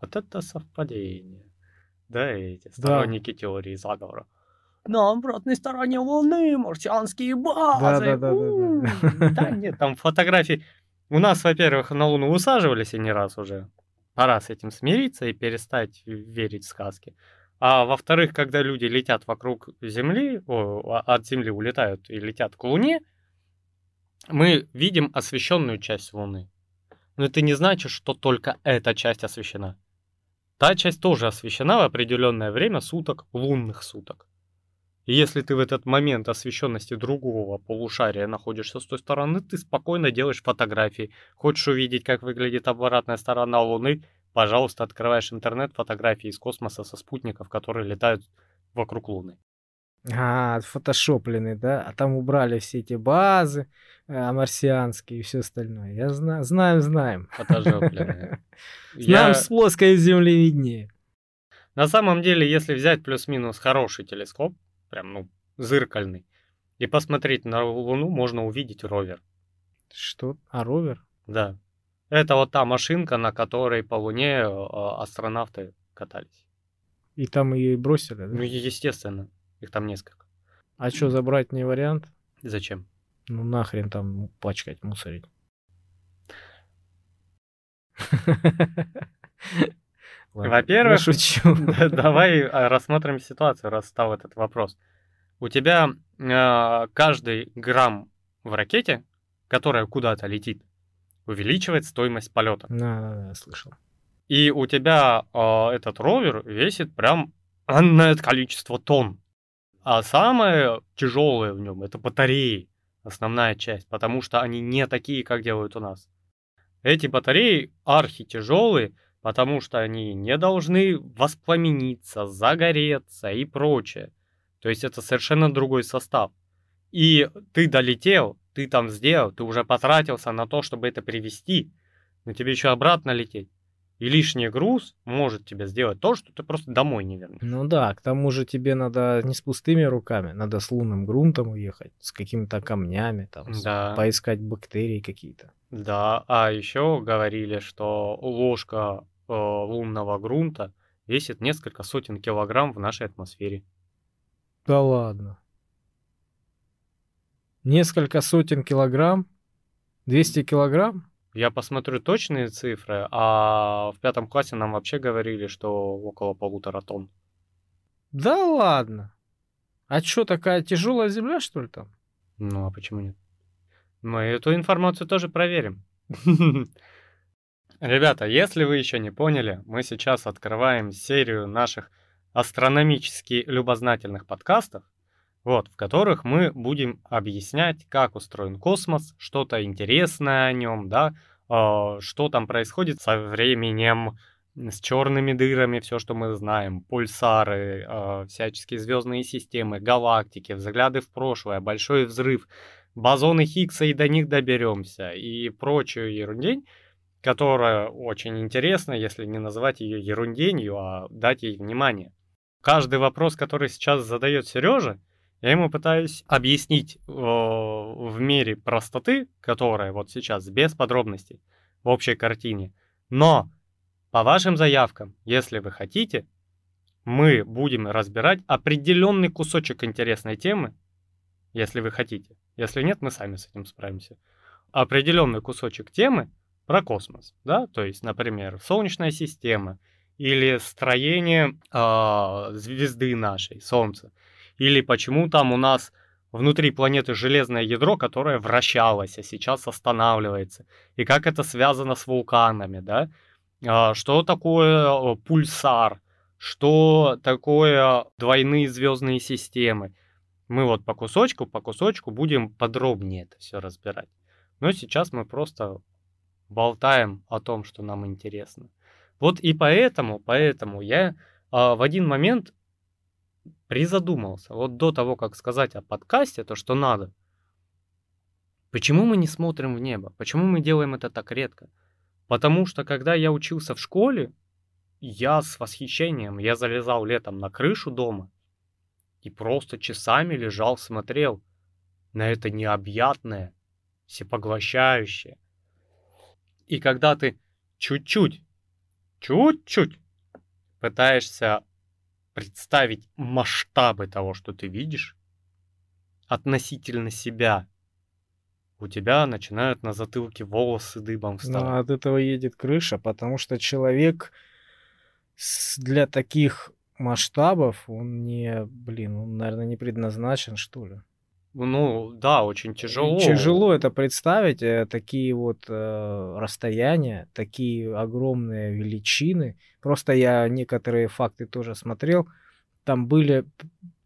A: Вот это совпадение. Да, эти сторонники теории заговора. На обратной стороне Луны марсианские базы.
B: Да-да-да-да-да.
A: М, Да нет, там фотографии. У нас, во-первых, на Луну высаживались и не раз уже. Пора с этим смириться и перестать верить в сказки. А во-вторых, когда люди летят вокруг Земли, о, а- от Земли улетают и летят к Луне, мы видим освещенную часть Луны. Но это не значит, что только эта часть освещена. Та часть тоже освещена в определенное время суток, лунных суток. И если ты в этот момент освещенности другого полушария находишься с той стороны, ты спокойно делаешь фотографии. Хочешь увидеть, как выглядит обратная сторона Луны, пожалуйста, открываешь интернет, фотографии из космоса со спутников, которые летают вокруг Луны.
B: А, отфотошопленный, да? А там убрали все эти базы э, марсианские и все остальное. Я знаю, знаем, знаем.
A: Фотожопленные.
B: Нам с плоской земли виднее.
A: На самом деле, если взять плюс-минус хороший телескоп, прям, ну, зыркальный, и посмотреть на Луну, можно увидеть ровер.
B: Что? А ровер?
A: Да. Это вот та машинка, на которой по Луне э, астронавты катались.
B: И там ее и бросили,
A: Ну,
B: да?
A: и естественно, их там несколько.
B: А что, забрать не вариант?
A: Зачем?
B: Ну нахрен там пачкать, мусорить.
A: Во-первых,
B: шучу.
A: Да, Давай а, рассмотрим ситуацию, раз стал этот вопрос. У тебя э, каждый грамм в ракете, которая куда-то летит, увеличивает стоимость полета.
B: Да, да, да, слышал.
A: И у тебя э, этот ровер весит прям энное количество тонн. А самое тяжелое в нем это батареи, основная часть, потому что они не такие, как делают у нас. Эти батареи архи тяжелые, потому что они не должны воспламениться, загореться и прочее. То есть это совершенно другой состав. И ты долетел, ты там сделал, ты уже потратился на то, чтобы это привести, но тебе еще обратно лететь. И лишний груз может тебе сделать то, что ты просто домой не вернешь.
B: Ну да, к тому же тебе надо не с пустыми руками, надо с лунным грунтом уехать, с какими-то камнями, там,
A: Да.
B: поискать бактерии какие-то.
A: Да, а еще говорили, что ложка лунного грунта весит несколько сотен килограмм в нашей атмосфере.
B: Да ладно. Несколько сотен килограмм? 200 килограмм?
A: Я посмотрю точные цифры, а в пятом классе нам вообще говорили, что около полутора тонн.
B: Да ладно. А что, такая тяжелая земля, что ли, там?
A: Ну а почему нет? Мы эту информацию тоже проверим. Ребята, если вы еще не поняли, мы сейчас открываем серию наших астрономически любознательных подкастов, вот, в которых мы будем объяснять, как устроен космос, что-то интересное о нем, да, э, что там происходит со временем, с черными дырами, все, что мы знаем, пульсары, э, всяческие звездные системы, галактики, взгляды в прошлое, большой взрыв, бозоны Хиггса и до них доберемся, и прочую ерундень, которая очень интересна, если не называть ее ерунденью, а дать ей внимание. Каждый вопрос, который сейчас задает Сережа, я ему пытаюсь объяснить э, в мере простоты, которая вот сейчас без подробностей в общей картине. Но по вашим заявкам, если вы хотите, мы будем разбирать определенный кусочек интересной темы, если вы хотите. Если нет, мы сами с этим справимся. Определенный кусочек темы про космос, да, то есть, например, Солнечная система или строение э, звезды нашей, Солнца. Или почему там у нас внутри планеты железное ядро, которое вращалось, а сейчас останавливается, и как это связано с вулканами, да, а, что такое пульсар, что такое двойные звездные системы. Мы вот по кусочку, по кусочку будем подробнее это все разбирать. Но сейчас мы просто болтаем о том, что нам интересно. Вот и поэтому, поэтому я а, в один момент призадумался, вот до того, как сказать о подкасте, то, что надо. Почему мы не смотрим в небо? Почему мы делаем это так редко? Потому что, когда я учился в школе, я с восхищением, я залезал летом на крышу дома и просто часами лежал, смотрел на это необъятное, всепоглощающее. И когда ты чуть-чуть, чуть-чуть пытаешься представить масштабы того, что ты видишь, относительно себя, у тебя начинают на затылке волосы дыбом вставать.
B: Ну, от этого едет крыша, потому что человек для таких масштабов, он не, блин, он, наверное, не предназначен, что ли.
A: Ну, да, очень тяжело.
B: Тяжело это представить, э, такие вот э, расстояния, такие огромные величины. Просто я некоторые факты тоже смотрел. Там были,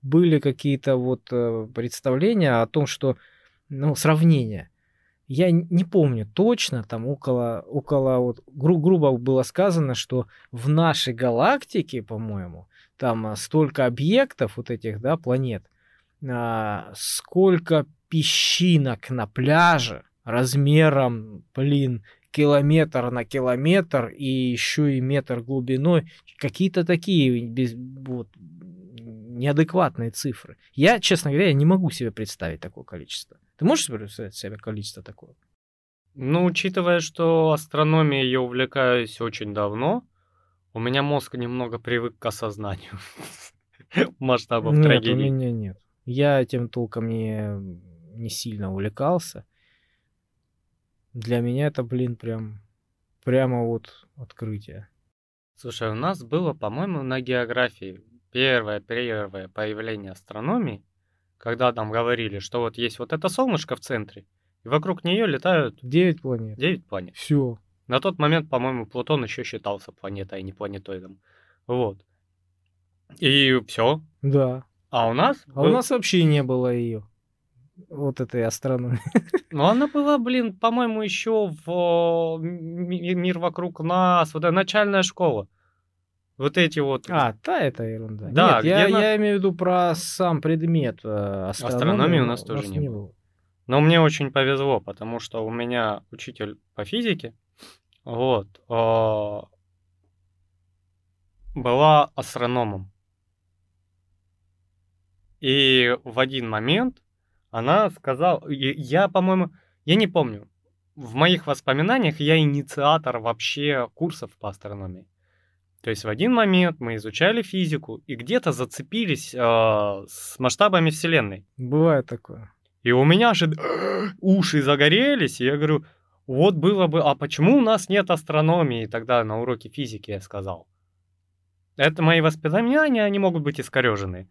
B: были какие-то вот э, представления о том, что, ну, сравнения. Я не помню точно, там около, около вот, гру, грубо было сказано, что в нашей галактике, по-моему, там столько объектов вот этих, да, планет – сколько песчинок на пляже размером, блин, километр на километр и еще и метр глубиной. Какие-то такие без, вот, неадекватные цифры. Я, честно говоря, не могу себе представить такое количество. Ты можешь представить себе количество такое?
A: Ну, учитывая, что астрономией я увлекаюсь очень давно, у меня мозг немного привык к осознанию масштабов
B: нет,
A: трагедии.
B: у меня нет. Я этим толком не, не сильно увлекался. Для меня это, блин, прям прямо вот открытие.
A: Слушай, у нас было, по-моему, на географии первое первое появление астрономии. когда нам говорили, что вот есть вот это солнышко в центре, и вокруг нее летают
B: 9 планет.
A: 9 планет.
B: Все.
A: На тот момент, по-моему, Плутон еще считался планетой, а не планетоидом. Вот. И все.
B: Да.
A: А у нас?
B: А у нас вообще не было ее. Вот этой астрономии.
A: Ну, она была, блин, по-моему, еще в мир вокруг нас, вот начальная школа. Вот эти вот.
B: А, та это ерунда.
A: Да,
B: Нет, я,
A: она-
B: я имею в виду про сам предмет э, астрономии.
A: Астрономии у нас тоже не было. Но мне очень повезло, потому что у меня учитель по физике, вот, а, была астрономом. И в один момент она сказала, я, по-моему, я не помню, в моих воспоминаниях я инициатор вообще курсов по астрономии. То есть в один момент мы изучали физику и где-то зацепились а, с масштабами Вселенной.
B: Бывает такое.
A: И у меня же уши загорелись, и я говорю, вот было бы, а почему у нас нет астрономии? И тогда на уроке физики я сказал. Это мои воспоминания, они могут быть искорежены.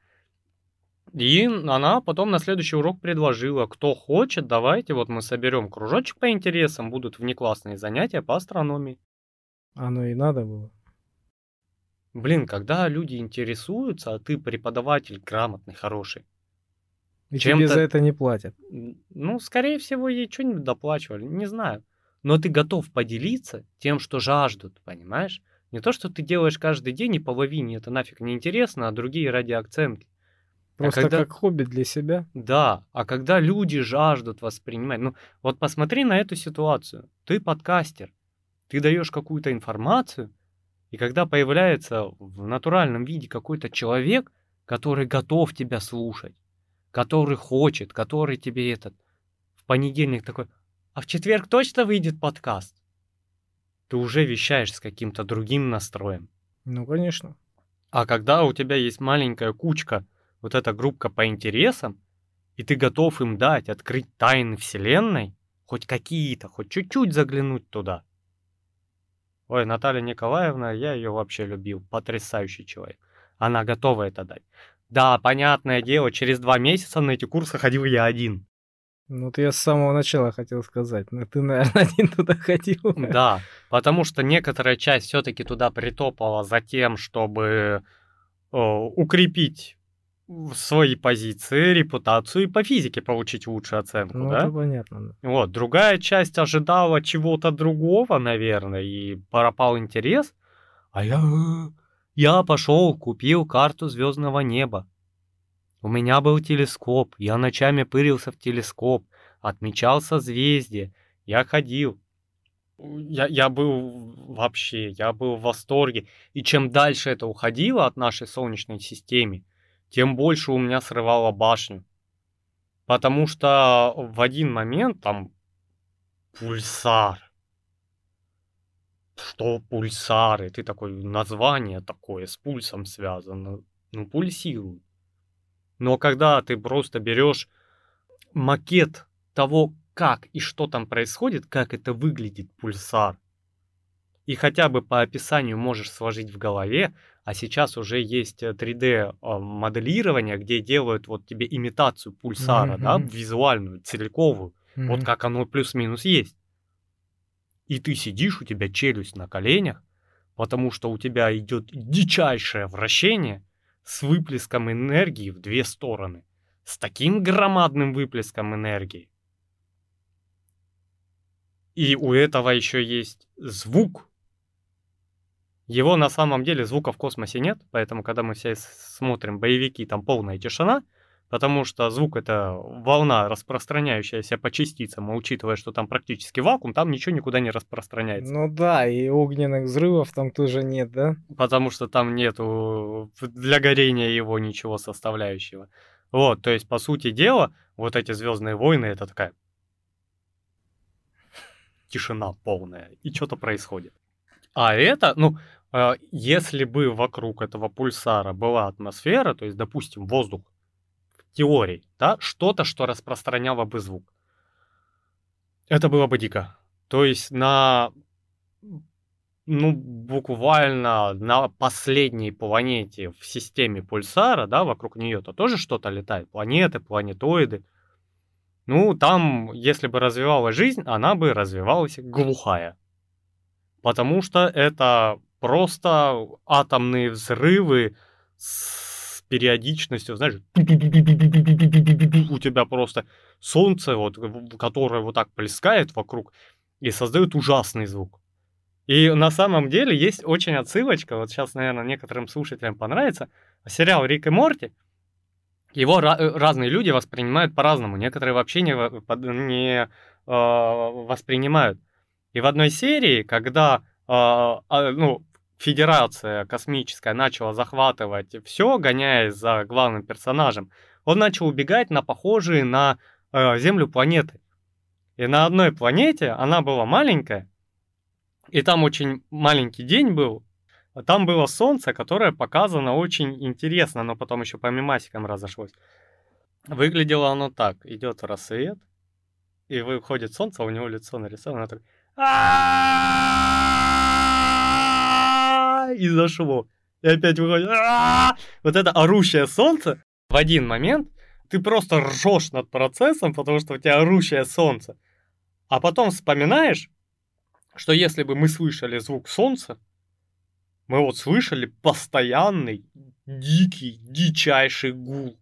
A: И она потом на следующий урок предложила, кто хочет, давайте вот мы соберем кружочек по интересам, будут внеклассные занятия по астрономии.
B: Оно и надо было.
A: Блин, когда люди интересуются, а ты преподаватель грамотный, хороший,
B: И
A: Чем-то-
B: тебе за это не платят.
A: Ну, скорее всего, ей что-нибудь доплачивали, не знаю. Но ты готов поделиться тем, что жаждут, понимаешь? Не то, что ты делаешь каждый день и половине это нафиг не интересно, а другие ради оценки.
B: Просто
A: когда-
B: как хобби для себя.
A: Да, а когда люди жаждут воспринимать, ну вот посмотри на эту ситуацию. Ты подкастер, ты даешь какую-то информацию, и когда появляется в натуральном виде какой-то человек, который готов тебя слушать, который хочет, который тебе этот в понедельник такой, а в четверг точно выйдет подкаст? Ты уже вещаешь с каким-то другим настроем.
B: Ну, конечно.
A: А когда у тебя есть маленькая кучка, вот эта группка по интересам, и ты готов им дать открыть тайны Вселенной, хоть какие-то, хоть чуть-чуть заглянуть туда. Ой, Наталья Николаевна, я ее вообще любил, потрясающий человек. Она готова это дать. Да, понятное дело, через два месяца на эти курсы ходил я один.
B: Ну, вот я с самого начала хотел сказать. Но ты, наверное, один туда ходил.
A: Да, потому что некоторая часть все-таки туда притопала за тем, чтобы э, укрепить свои позиции, репутацию и по физике получить лучшую оценку,
B: Ну,
A: да?
B: это понятно. да.
A: Вот, другая часть ожидала чего-то другого, наверное, и пропал интерес, а я... Я пошел, купил карту звездного неба. У меня был телескоп, я ночами пырился в телескоп, отмечал созвездие, я ходил. Я, я был вообще, я был в восторге. И чем дальше это уходило от нашей Солнечной системы, тем больше у меня срывало башню. Потому что в один момент там пульсар. Что пульсары? Ты такой, название такое, с пульсом связано. Ну, пульсирует. Но когда ты просто берешь макет того, как и что там происходит, как это выглядит пульсар, и хотя бы по описанию можешь сложить в голове, а сейчас уже есть э, 3D а, моделирование, где делают вот тебе имитацию пульсара, да,
B: Мгм.
A: визуальную, целиковую, вот
B: Мгм.
A: как оно плюс-минус есть. И ты сидишь, у тебя челюсть на коленях, потому что у тебя идет дичайшее вращение с выплеском энергии в две стороны. С таким громадным выплеском энергии. И у этого еще есть звук. Его на самом деле звука в космосе нет, поэтому когда мы все смотрим боевики, там полная тишина, потому что звук это волна, распространяющаяся по частицам, а учитывая, что там практически вакуум, там ничего никуда не распространяется.
B: Ну да, и огненных взрывов там тоже нет, да?
A: потому что там нету для горения его ничего составляющего. Вот, то есть, по сути дела, вот эти Звездные войны это такая тишина полная, и что-то происходит. А это, ну, если бы вокруг этого пульсара была атмосфера, то есть, допустим, воздух, в теории, да, что-то, что распространяло бы звук, это было бы дико. То есть на ну, буквально на последней планете в системе пульсара, да, вокруг нее-то тоже что-то летает, планеты, планетоиды. Ну, там, если бы развивалась жизнь, она бы развивалась глухая. Потому что это просто атомные взрывы с периодичностью, знаешь, у тебя просто солнце, вот, которое вот так плескает вокруг и создает ужасный звук. И на самом деле есть очень отсылочка, вот сейчас, наверное, некоторым слушателям понравится, сериал «Рик и Морти», его ra- разные люди воспринимают по-разному, некоторые вообще не, не э, воспринимают. И в одной серии, когда э, э, ну, Федерация космическая начала захватывать все, гоняясь за главным персонажем, он начал убегать на похожие на э, Землю планеты. И на одной планете она была маленькая, и там очень маленький день был. Там было солнце, которое показано очень интересно, но потом еще по мемасикам разошлось. Выглядело оно так. Идет рассвет, и выходит солнце, а у него лицо нарисовано. Так и зашло. И опять выходит. Вот это орущее солнце. В один момент ты просто ржешь над процессом, потому что у тебя орущее солнце. А потом вспоминаешь, что если бы мы слышали звук солнца, мы вот слышали постоянный, дикий, дичайший гул.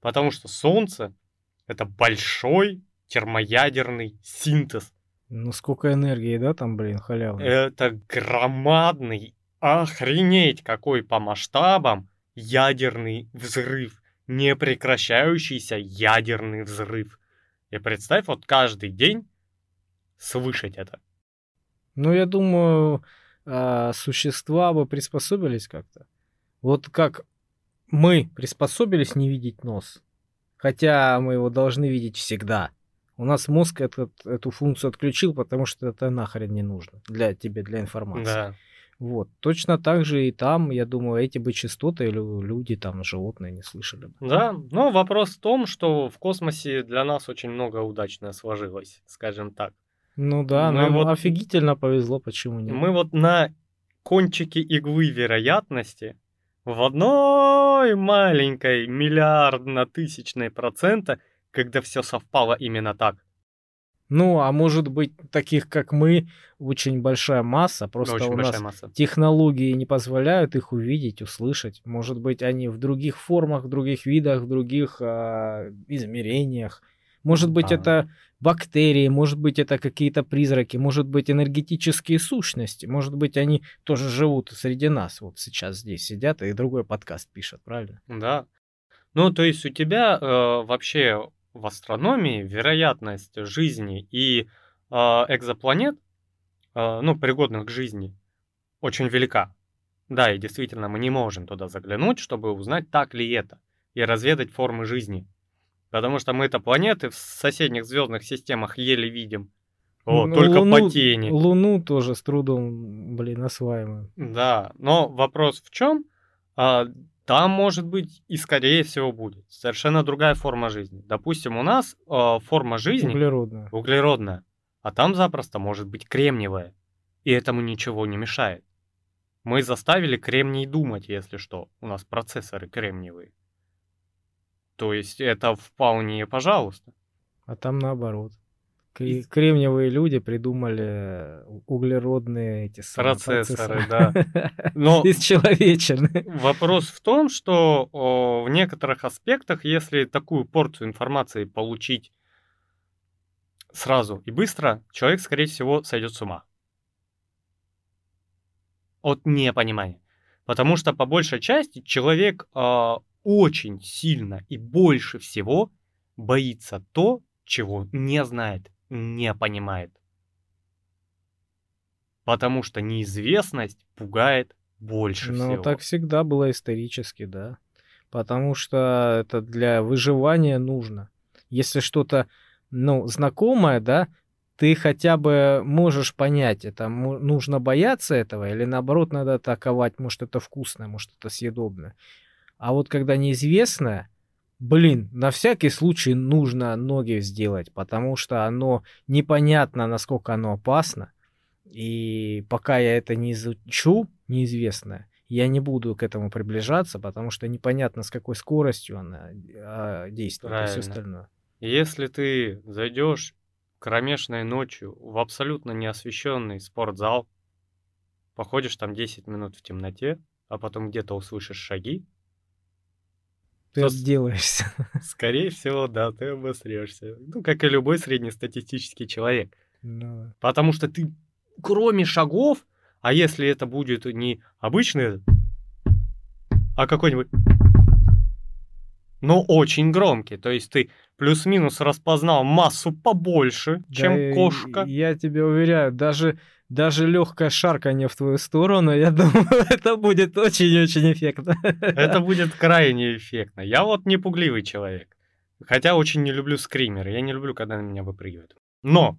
A: Потому что солнце — это большой термоядерный синтез.
B: Ну сколько энергии, да, там, блин, халявно.
A: Это громадный, охренеть какой по масштабам ядерный взрыв. Непрекращающийся ядерный взрыв. И представь, вот каждый день слышать это.
B: Ну, я думаю, а, существа бы приспособились как-то. Вот как мы приспособились не видеть нос, хотя мы его должны видеть всегда. У нас мозг этот, эту функцию отключил, потому что это нахрен не нужно для тебе, для информации.
A: Да.
B: Вот. Точно так же и там, я думаю, эти бы частоты люди, там, животные не слышали бы.
A: Да, но вопрос в том, что в космосе для нас очень много удачно сложилось, скажем так.
B: Ну да, мы нам вот, офигительно повезло, почему нет.
A: Мы вот на кончике иглы вероятности в одной маленькой миллиардно-тысячной процента, когда все совпало именно так.
B: Ну, а может быть, таких как мы, очень большая масса, просто очень у нас масса. технологии не позволяют их увидеть, услышать. Может быть, они в других формах, в других видах, в других а, измерениях. Может быть, а. это бактерии, может быть, это какие-то призраки, может быть, энергетические сущности, может быть, они тоже живут среди нас. Вот сейчас здесь сидят и другой подкаст пишут, правильно?
A: Да. Ну, то есть у тебя э, вообще в астрономии вероятность жизни и э, экзопланет, э, ну, пригодных к жизни, очень велика. Да, и действительно, мы не можем туда заглянуть, чтобы узнать, так ли это, и разведать формы жизни. Потому что мы это планеты в соседних звездных системах еле видим. О, ну, только
B: Луну,
A: по тени.
B: Луну тоже с трудом, блин, осваиваем.
A: Да, но вопрос в чем? А, там может быть и скорее всего будет совершенно другая форма жизни. Допустим, у нас а, форма жизни
B: углеродная.
A: углеродная, а там запросто может быть кремниевая. И этому ничего не мешает. Мы заставили кремний думать, если что. У нас процессоры кремниевые. То есть это вполне пожалуйста.
B: А там наоборот. Кремниевые люди придумали углеродные эти
A: процессоры, процессоры. да.
B: Но Исчеловечены.
A: Вопрос в том, что о, в некоторых аспектах, если такую порцию информации получить сразу и быстро, человек, скорее всего, сойдет с ума. От непонимания. Потому что по большей части человек э, очень сильно и больше всего боится то, чего не знает, не понимает. Потому что неизвестность пугает больше
B: ну,
A: всего.
B: Ну, так всегда было исторически, да. Потому что это для выживания нужно. Если что-то, ну, знакомое, да, ты хотя бы можешь понять, это нужно бояться этого или наоборот надо атаковать, может это вкусное, может это съедобное. А вот когда неизвестное, блин, на всякий случай нужно ноги сделать, потому что оно непонятно, насколько оно опасно. И пока я это не изучу, неизвестное, я не буду к этому приближаться, потому что непонятно, с какой скоростью она а, действует и все
A: Правильно.
B: остальное.
A: Если ты зайдешь кромешной ночью в абсолютно неосвещенный спортзал, походишь там 10 минут в темноте, а потом где-то услышишь шаги,
B: Ты
A: Сос-
B: отделаешься.
A: скорее всего, да, ты обосрешься. Ну, как и любой среднестатистический человек.
B: Ну,
A: Потому что ты, кроме шагов, а если это будет не обычный, а какой-нибудь, но очень громкий, то есть ты плюс-минус распознал массу побольше,
B: да
A: чем кошка.
B: Я тебе уверяю, даже, даже легкое шарканье в твою сторону, я думаю, это будет очень-очень эффектно.
A: Это будет крайне эффектно. Я вот не пугливый человек. Хотя очень не люблю скримеры. Я не люблю, когда на меня выпрыгивают. Но,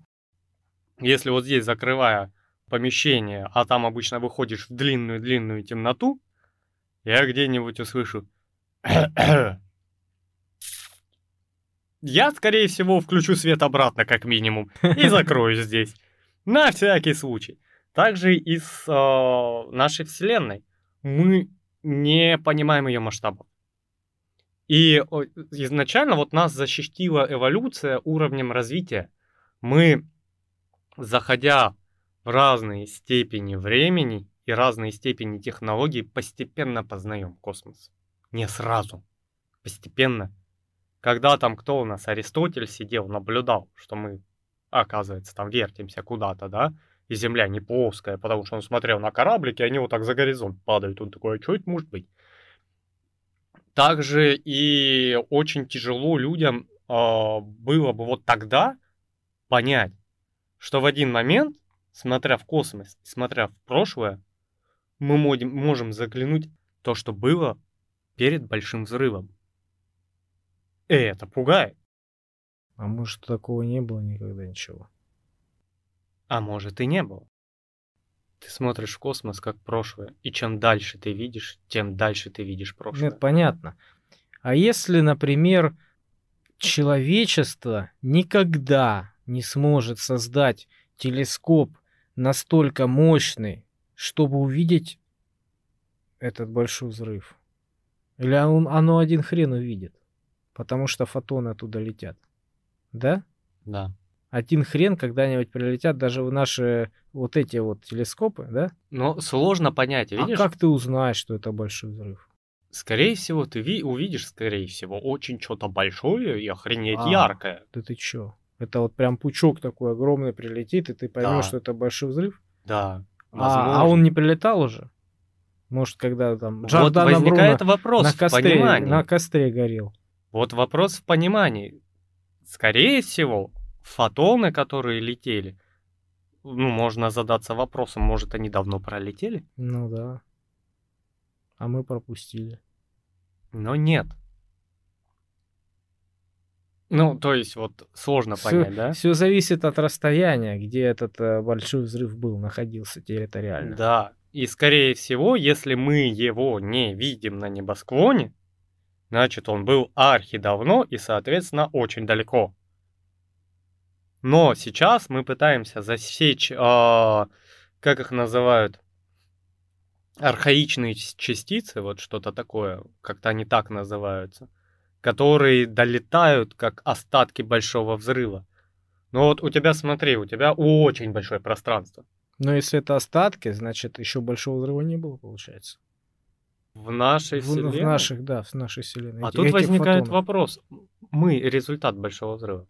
A: если вот здесь закрывая помещение, а там обычно выходишь в длинную-длинную темноту, я где-нибудь услышу... Я, скорее всего, включу свет обратно, как минимум, и закрою здесь. На всякий случай. Также и с э, нашей Вселенной. Мы не понимаем ее масштабов. И изначально вот нас защитила эволюция уровнем развития. Мы, заходя в разные степени времени и разные степени технологий, постепенно познаем космос. Не сразу, постепенно. Когда там кто у нас, Аристотель сидел, наблюдал, что мы, оказывается, там вертимся куда-то, да, и Земля не плоская, потому что он смотрел на кораблики, они вот так за горизонт падают. Он такой, а что это может быть? Также и очень тяжело людям а, было бы вот тогда понять, что в один момент, смотря в космос, смотря в прошлое, мы можем заглянуть то, что было перед большим взрывом. И это пугает.
B: А может, такого не было никогда ничего.
A: А может и не было. Ты смотришь в космос как прошлое, и чем дальше ты видишь, тем дальше ты видишь прошлое.
B: Нет, понятно. А если, например, человечество никогда не сможет создать телескоп настолько мощный, чтобы увидеть этот большой взрыв? Или он, оно один хрен увидит? Потому что фотоны оттуда летят. Да?
A: Да.
B: Один хрен когда-нибудь прилетят даже в наши вот эти вот телескопы, да?
A: Но сложно понять, видишь?
B: А как ты узнаешь, что это большой взрыв?
A: Скорее всего, ты ви- увидишь, скорее всего, очень что-то большое и охренеть
B: А.
A: яркое.
B: Да ты чё? Это вот прям пучок такой огромный прилетит, и ты поймешь,
A: Да.
B: что это большой взрыв?
A: Да.
B: А,
A: возможно.
B: а он не прилетал уже? Может, когда там
A: Вот
B: Джордано
A: возникает
B: Бруно
A: вопрос
B: на
A: в
B: костре,
A: понимании.
B: на костре горел.
A: Вот вопрос в понимании. Скорее всего, фотоны, которые летели, ну, можно задаться вопросом, может, они давно пролетели?
B: Ну да. А мы пропустили.
A: Но нет. Ну, то есть, вот сложно понять, да?
B: Все зависит от расстояния, где этот э, большой взрыв был, находился территориально.
A: Да. И скорее всего, если мы его не видим на небосклоне, значит он был архи давно и, соответственно, очень далеко. Но сейчас мы пытаемся засечь, а, как их называют, архаичные частицы, вот что-то такое, как-то они так называются, которые долетают как остатки большого взрыва. Но вот у тебя, смотри, у тебя очень большое пространство.
B: Но если это остатки, значит еще большого взрыва не было, получается.
A: В нашей
B: В,
A: вселенной.
B: в наших, да, в нашей вселенной.
A: А
B: Эти-
A: тут возникает
B: фотонов.
A: вопрос. Мы результат большого взрыва.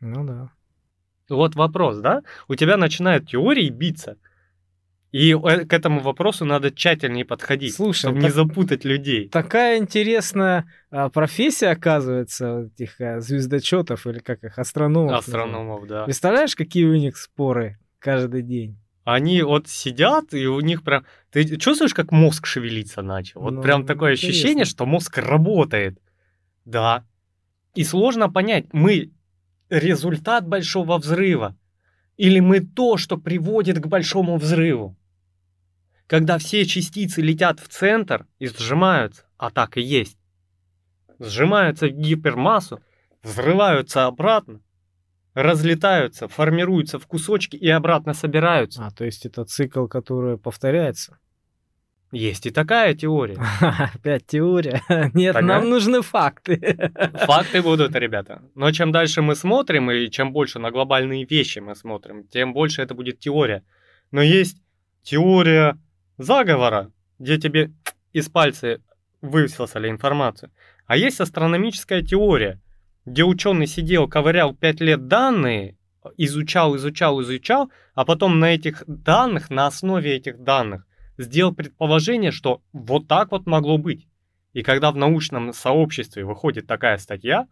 B: Ну да.
A: Вот вопрос, да? У тебя начинают теории биться. И э, к этому вопросу надо тщательнее подходить,
B: Слушай,
A: чтобы
B: так-
A: не запутать людей.
B: Такая интересная а, профессия, оказывается, этих а, звездочетов или как их, астрономов.
A: Астрономов, да.
B: Представляешь, какие у них споры каждый день?
A: Они вот сидят, и у них прям... Ты чувствуешь, как мозг шевелиться начал? Вот
B: Ну,
A: прям такое
B: интересно.
A: ощущение, что мозг работает. Да. И сложно понять, мы результат большого взрыва или мы то, что приводит к большому взрыву. Когда все частицы летят в центр и сжимаются, а так и есть, сжимаются в гипермассу, взрываются обратно, разлетаются, формируются в кусочки и обратно собираются.
B: А, то есть это цикл, который повторяется.
A: Есть и такая теория.
B: Опять теория. Нет,
A: Ага.
B: нам нужны факты.
A: Факты будут, ребята. Но чем дальше мы смотрим, и чем больше на глобальные вещи мы смотрим, тем больше это будет теория. Но есть теория заговора, где тебе из пальца высосали информацию. А есть астрономическая теория, где ученый сидел, ковырял 5 лет данные, изучал, изучал, изучал, а потом на этих данных, на основе этих данных, сделал предположение, что вот так вот могло быть. И когда в научном сообществе выходит такая статья,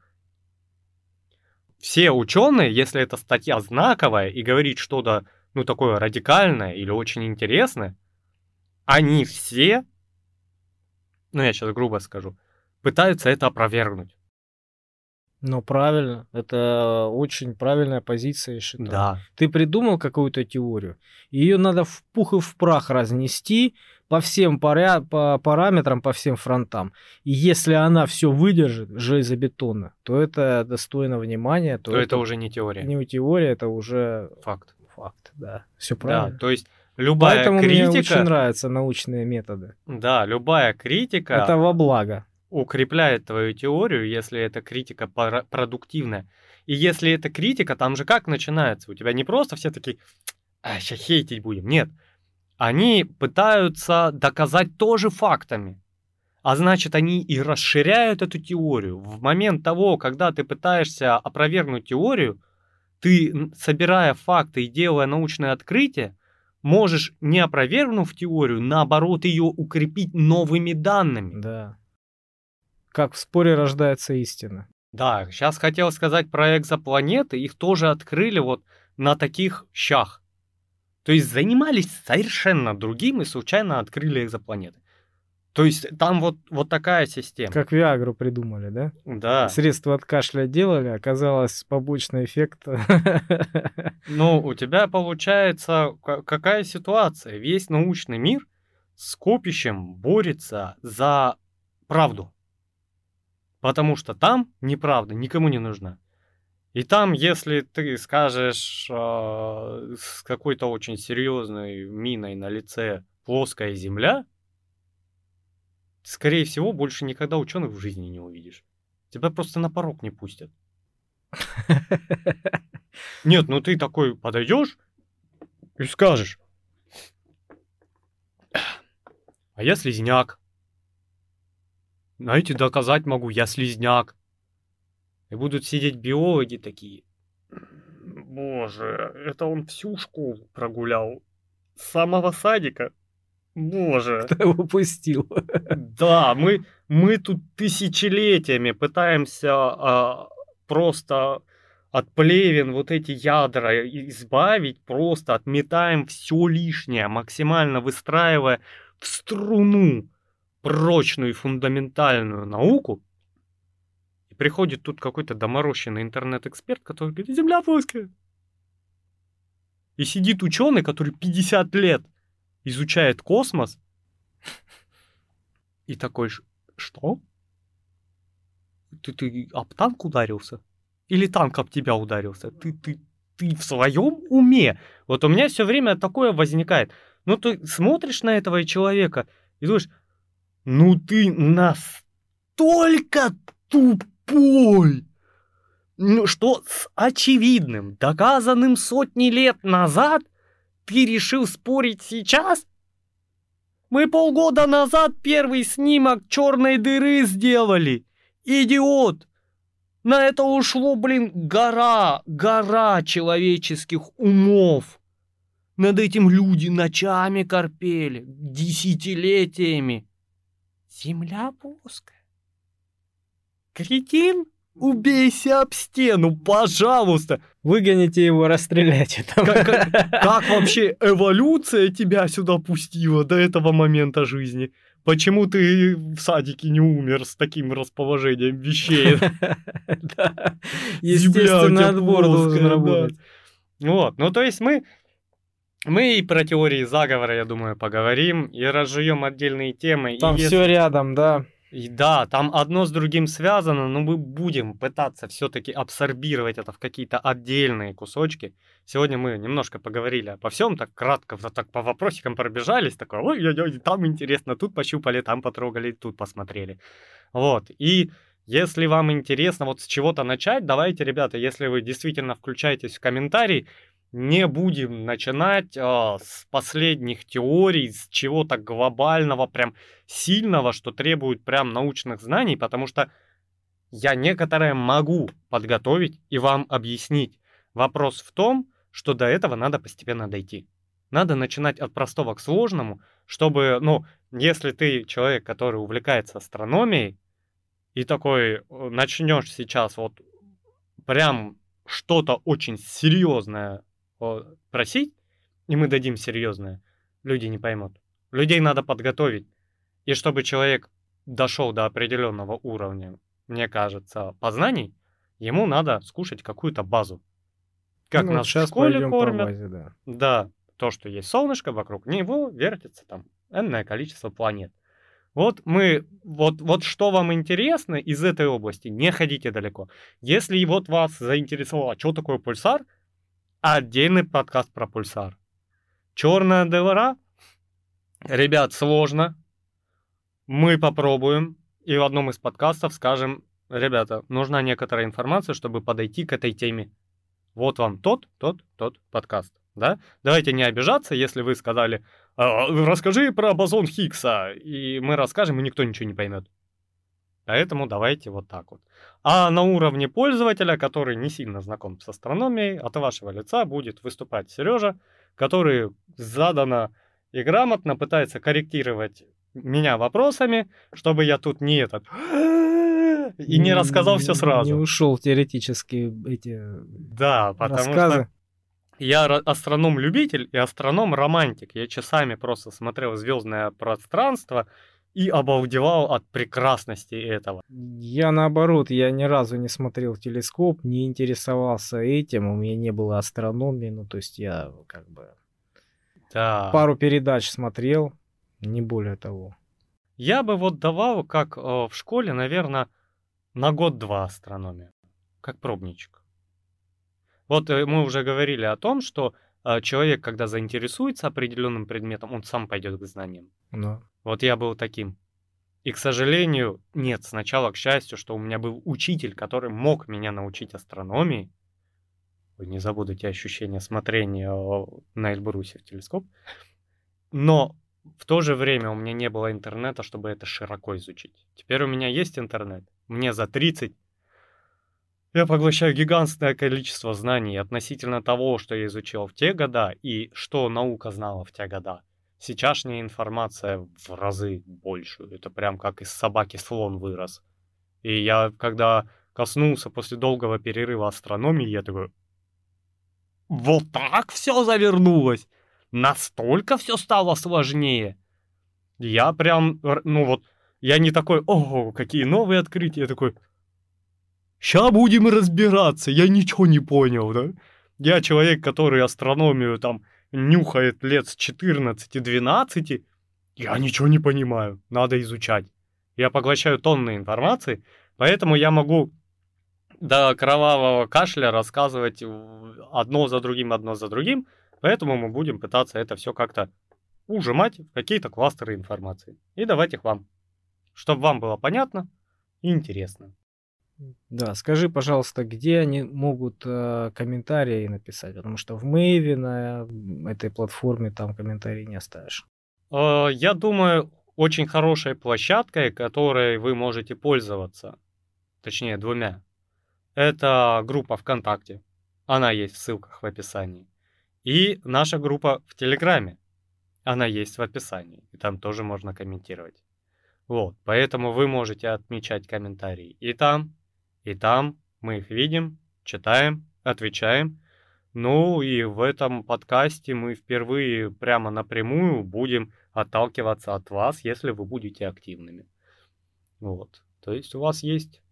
A: все ученые, если эта статья знаковая и говорит что-то, ну, такое радикальное или очень интересное, они все, ну, я сейчас грубо скажу, пытаются это опровергнуть.
B: Ну, правильно. Это очень правильная позиция, я считаю.
A: Да.
B: Ты придумал какую-то теорию, ее надо в пух и в прах разнести по всем паря... по параметрам, по всем фронтам. И если она все выдержит железобетонно, то это достойно внимания, то,
A: То это уже не теория,
B: не теория, это уже
A: факт.
B: факт, да. Все
A: Да,
B: правильно.
A: то есть любая
B: Поэтому мне очень
A: критика,
B: нравятся научные методы.
A: да, любая критика
B: Это во благо.
A: Укрепляет твою теорию, если эта критика продуктивная. И если эта критика, там же как начинается? У тебя не просто все такие, а, сейчас хейтить будем. Нет. Они пытаются доказать тоже фактами. А значит, они и расширяют эту теорию. В момент того, когда ты пытаешься опровергнуть теорию, ты, собирая факты и делая научное открытие, можешь, не опровергнув теорию, наоборот, ее укрепить новыми данными.
B: Да. Как в споре рождается истина.
A: Да, сейчас хотел сказать про экзопланеты, их тоже открыли вот на таких щах. То есть занимались совершенно другим и случайно открыли экзопланеты. То есть там вот, вот такая система.
B: Как Виагру придумали, да?
A: Да.
B: Средства от кашля делали, оказалось побочный эффект.
A: Ну, у тебя получается ка- какая ситуация? Весь научный мир с копищем борется за правду. Потому что там неправда никому не нужна. И там, если ты скажешь э, с какой-то очень серьезной миной на лице плоская земля, скорее всего, больше никогда ученых в жизни не увидишь. Тебя просто на порог не пустят. Нет, ну ты такой подойдешь и скажешь. А я слизняк. Знаете, доказать могу, я слизняк. И будут сидеть биологи такие. Боже, это он всю школу прогулял. С самого садика. Боже.
B: Кто его пустил?
A: Да, мы, мы тут тысячелетиями пытаемся а, просто от плевен вот эти ядра избавить, просто отметаем все лишнее, максимально выстраивая в струну прочную и фундаментальную науку. И приходит тут какой-то доморощенный интернет-эксперт, который говорит, Земля плоская. И сидит ученый, который 50 лет изучает космос, и такой, «Ш- что? Ты, ты об танк ударился? Или танк об тебя ударился? Ты, ты, ты в своем уме? Вот у меня все время такое возникает. Ну, ты смотришь на этого человека и думаешь, ну ты настолько тупой, ну, что с очевидным, доказанным сотни лет назад, ты решил спорить сейчас? Мы полгода назад первый снимок черной дыры сделали. Идиот! На это ушло, блин, гора, гора человеческих умов. Над этим люди ночами корпели, десятилетиями. Земля плоская. Кретин, убейся об стену, пожалуйста.
B: Выгоните его, расстреляйте там.
A: Как, как- как вообще эволюция тебя сюда пустила до этого момента жизни? Почему ты в садике не умер с таким расположением вещей? Тебя
B: отбор должен работать.
A: Вот, ну то есть мы, мы и про теории заговора, я думаю, поговорим, и разжуем отдельные темы. и
B: Там
A: если-
B: все рядом, да.
A: И да, там одно с другим связано, но мы будем пытаться все-таки абсорбировать это в какие-то отдельные кусочки. Сегодня мы немножко поговорили обо всем, так кратко, вот так по вопросикам пробежались, такой, ой, ой, ой, там интересно, тут пощупали, там потрогали, тут посмотрели. Вот, и если вам интересно вот с чего-то начать, давайте, ребята, если вы действительно включаетесь в комментарий, не будем начинать э, с последних теорий, с чего-то глобального, прям сильного, что требует прям научных знаний, потому что я некоторое могу подготовить и вам объяснить. Вопрос в том, что до этого надо постепенно дойти. Надо начинать от простого к сложному, чтобы, ну, если ты человек, который увлекается астрономией, и такой э, начнешь сейчас вот прям что-то очень серьезное просить, и мы дадим серьезное, люди не поймут. Людей надо подготовить. И чтобы человек дошел до определенного уровня, мне кажется, познаний, ему надо скушать какую-то базу. Как ну, нас в школе кормят. Базе, да. да, то, что есть солнышко, вокруг него вертится там энное количество планет. Вот мы, вот, вот что вам интересно из этой области, не ходите далеко. Если вот вас заинтересовало, что такое пульсар, отдельный подкаст про пульсар. Черная дыра, ребят, сложно. Мы попробуем и в одном из подкастов скажем, ребята, нужна некоторая информация, чтобы подойти к этой теме. Вот вам тот, тот, тот подкаст. Да? Давайте не обижаться, если вы сказали, «А, расскажи про бозон Хиггса, и мы расскажем, и никто ничего не поймет. Поэтому давайте вот так вот. А на уровне пользователя, который не сильно знаком с астрономией, от вашего лица будет выступать Сережа, который задано и грамотно пытается корректировать меня вопросами, чтобы я тут не этот и не рассказал все сразу.
B: Не ушел теоретически эти
A: Да, потому рассказы. что я астроном-любитель и астроном-романтик. Я часами просто смотрел звездное пространство, и обалдевал от прекрасности этого.
B: Я наоборот, я ни разу не смотрел телескоп, не интересовался этим, у меня не было астрономии, ну то есть я как бы да. пару передач смотрел, не более того.
A: Я бы вот давал, как э, в школе, наверное, на год-два астрономию, как пробничек. Вот э, мы уже говорили о том, что э, человек, когда заинтересуется определенным предметом, он сам пойдет к знаниям.
B: Да.
A: Вот я был таким. И, к сожалению, нет, сначала, к счастью, что у меня был учитель, который мог меня научить астрономии. Ой, не забуду те ощущения смотрения на Эльбрусе в телескоп. Но в то же время у меня не было интернета, чтобы это широко изучить. Теперь у меня есть интернет. Мне за 30. Я поглощаю гигантское количество знаний относительно того, что я изучил в те года и что наука знала в те года. Сейчасшняя информация в разы больше. Это прям как из собаки слон вырос. И я, когда коснулся после долгого перерыва астрономии, я такой... Вот так все завернулось! Настолько все стало сложнее! Я прям, ну вот, я не такой, ого, какие новые открытия, я такой... Ща будем разбираться, я ничего не понял, да? Я человек, который астрономию там нюхает лет с 14-12, я ничего не понимаю, надо изучать. Я поглощаю тонны информации, поэтому я могу до кровавого кашля рассказывать одно за другим, одно за другим, поэтому мы будем пытаться это все как-то ужимать в какие-то кластеры информации и давать их вам, чтобы вам было понятно и интересно.
B: Да, скажи, пожалуйста, где они могут э, комментарии написать, потому что в Мэйве на этой платформе там комментарий не оставишь.
A: Э, я думаю, очень хорошей площадкой, которой вы можете пользоваться, точнее двумя, это группа ВКонтакте. Она есть в ссылках в описании. И наша группа в Телеграме. Она есть в описании. И там тоже можно комментировать. Вот, поэтому вы можете отмечать комментарии и там, и там мы их видим, читаем, отвечаем. Ну и в этом подкасте мы впервые прямо напрямую будем отталкиваться от вас, если вы будете активными. Вот. То есть у вас есть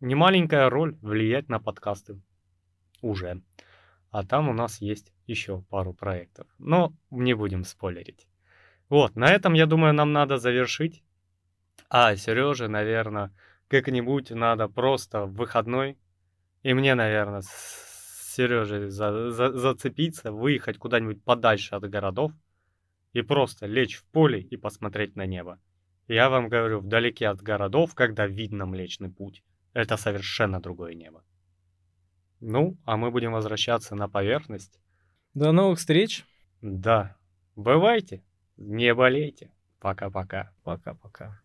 A: немаленькая роль влиять на подкасты. Уже. А там у нас есть еще пару проектов. Но не будем спойлерить. Вот, на этом, я думаю, нам надо завершить. А Сереже, наверное, как-нибудь надо просто в выходной. И мне, наверное, с Сережей за, за, зацепиться, выехать куда-нибудь подальше от городов и просто лечь в поле и посмотреть на небо. Я вам говорю, вдалеке от городов, когда видно Млечный Путь, это совершенно другое небо. Ну, а мы будем возвращаться на поверхность.
B: До новых встреч.
A: Да. Бывайте. Не болейте. Пока-пока.
B: Пока-пока.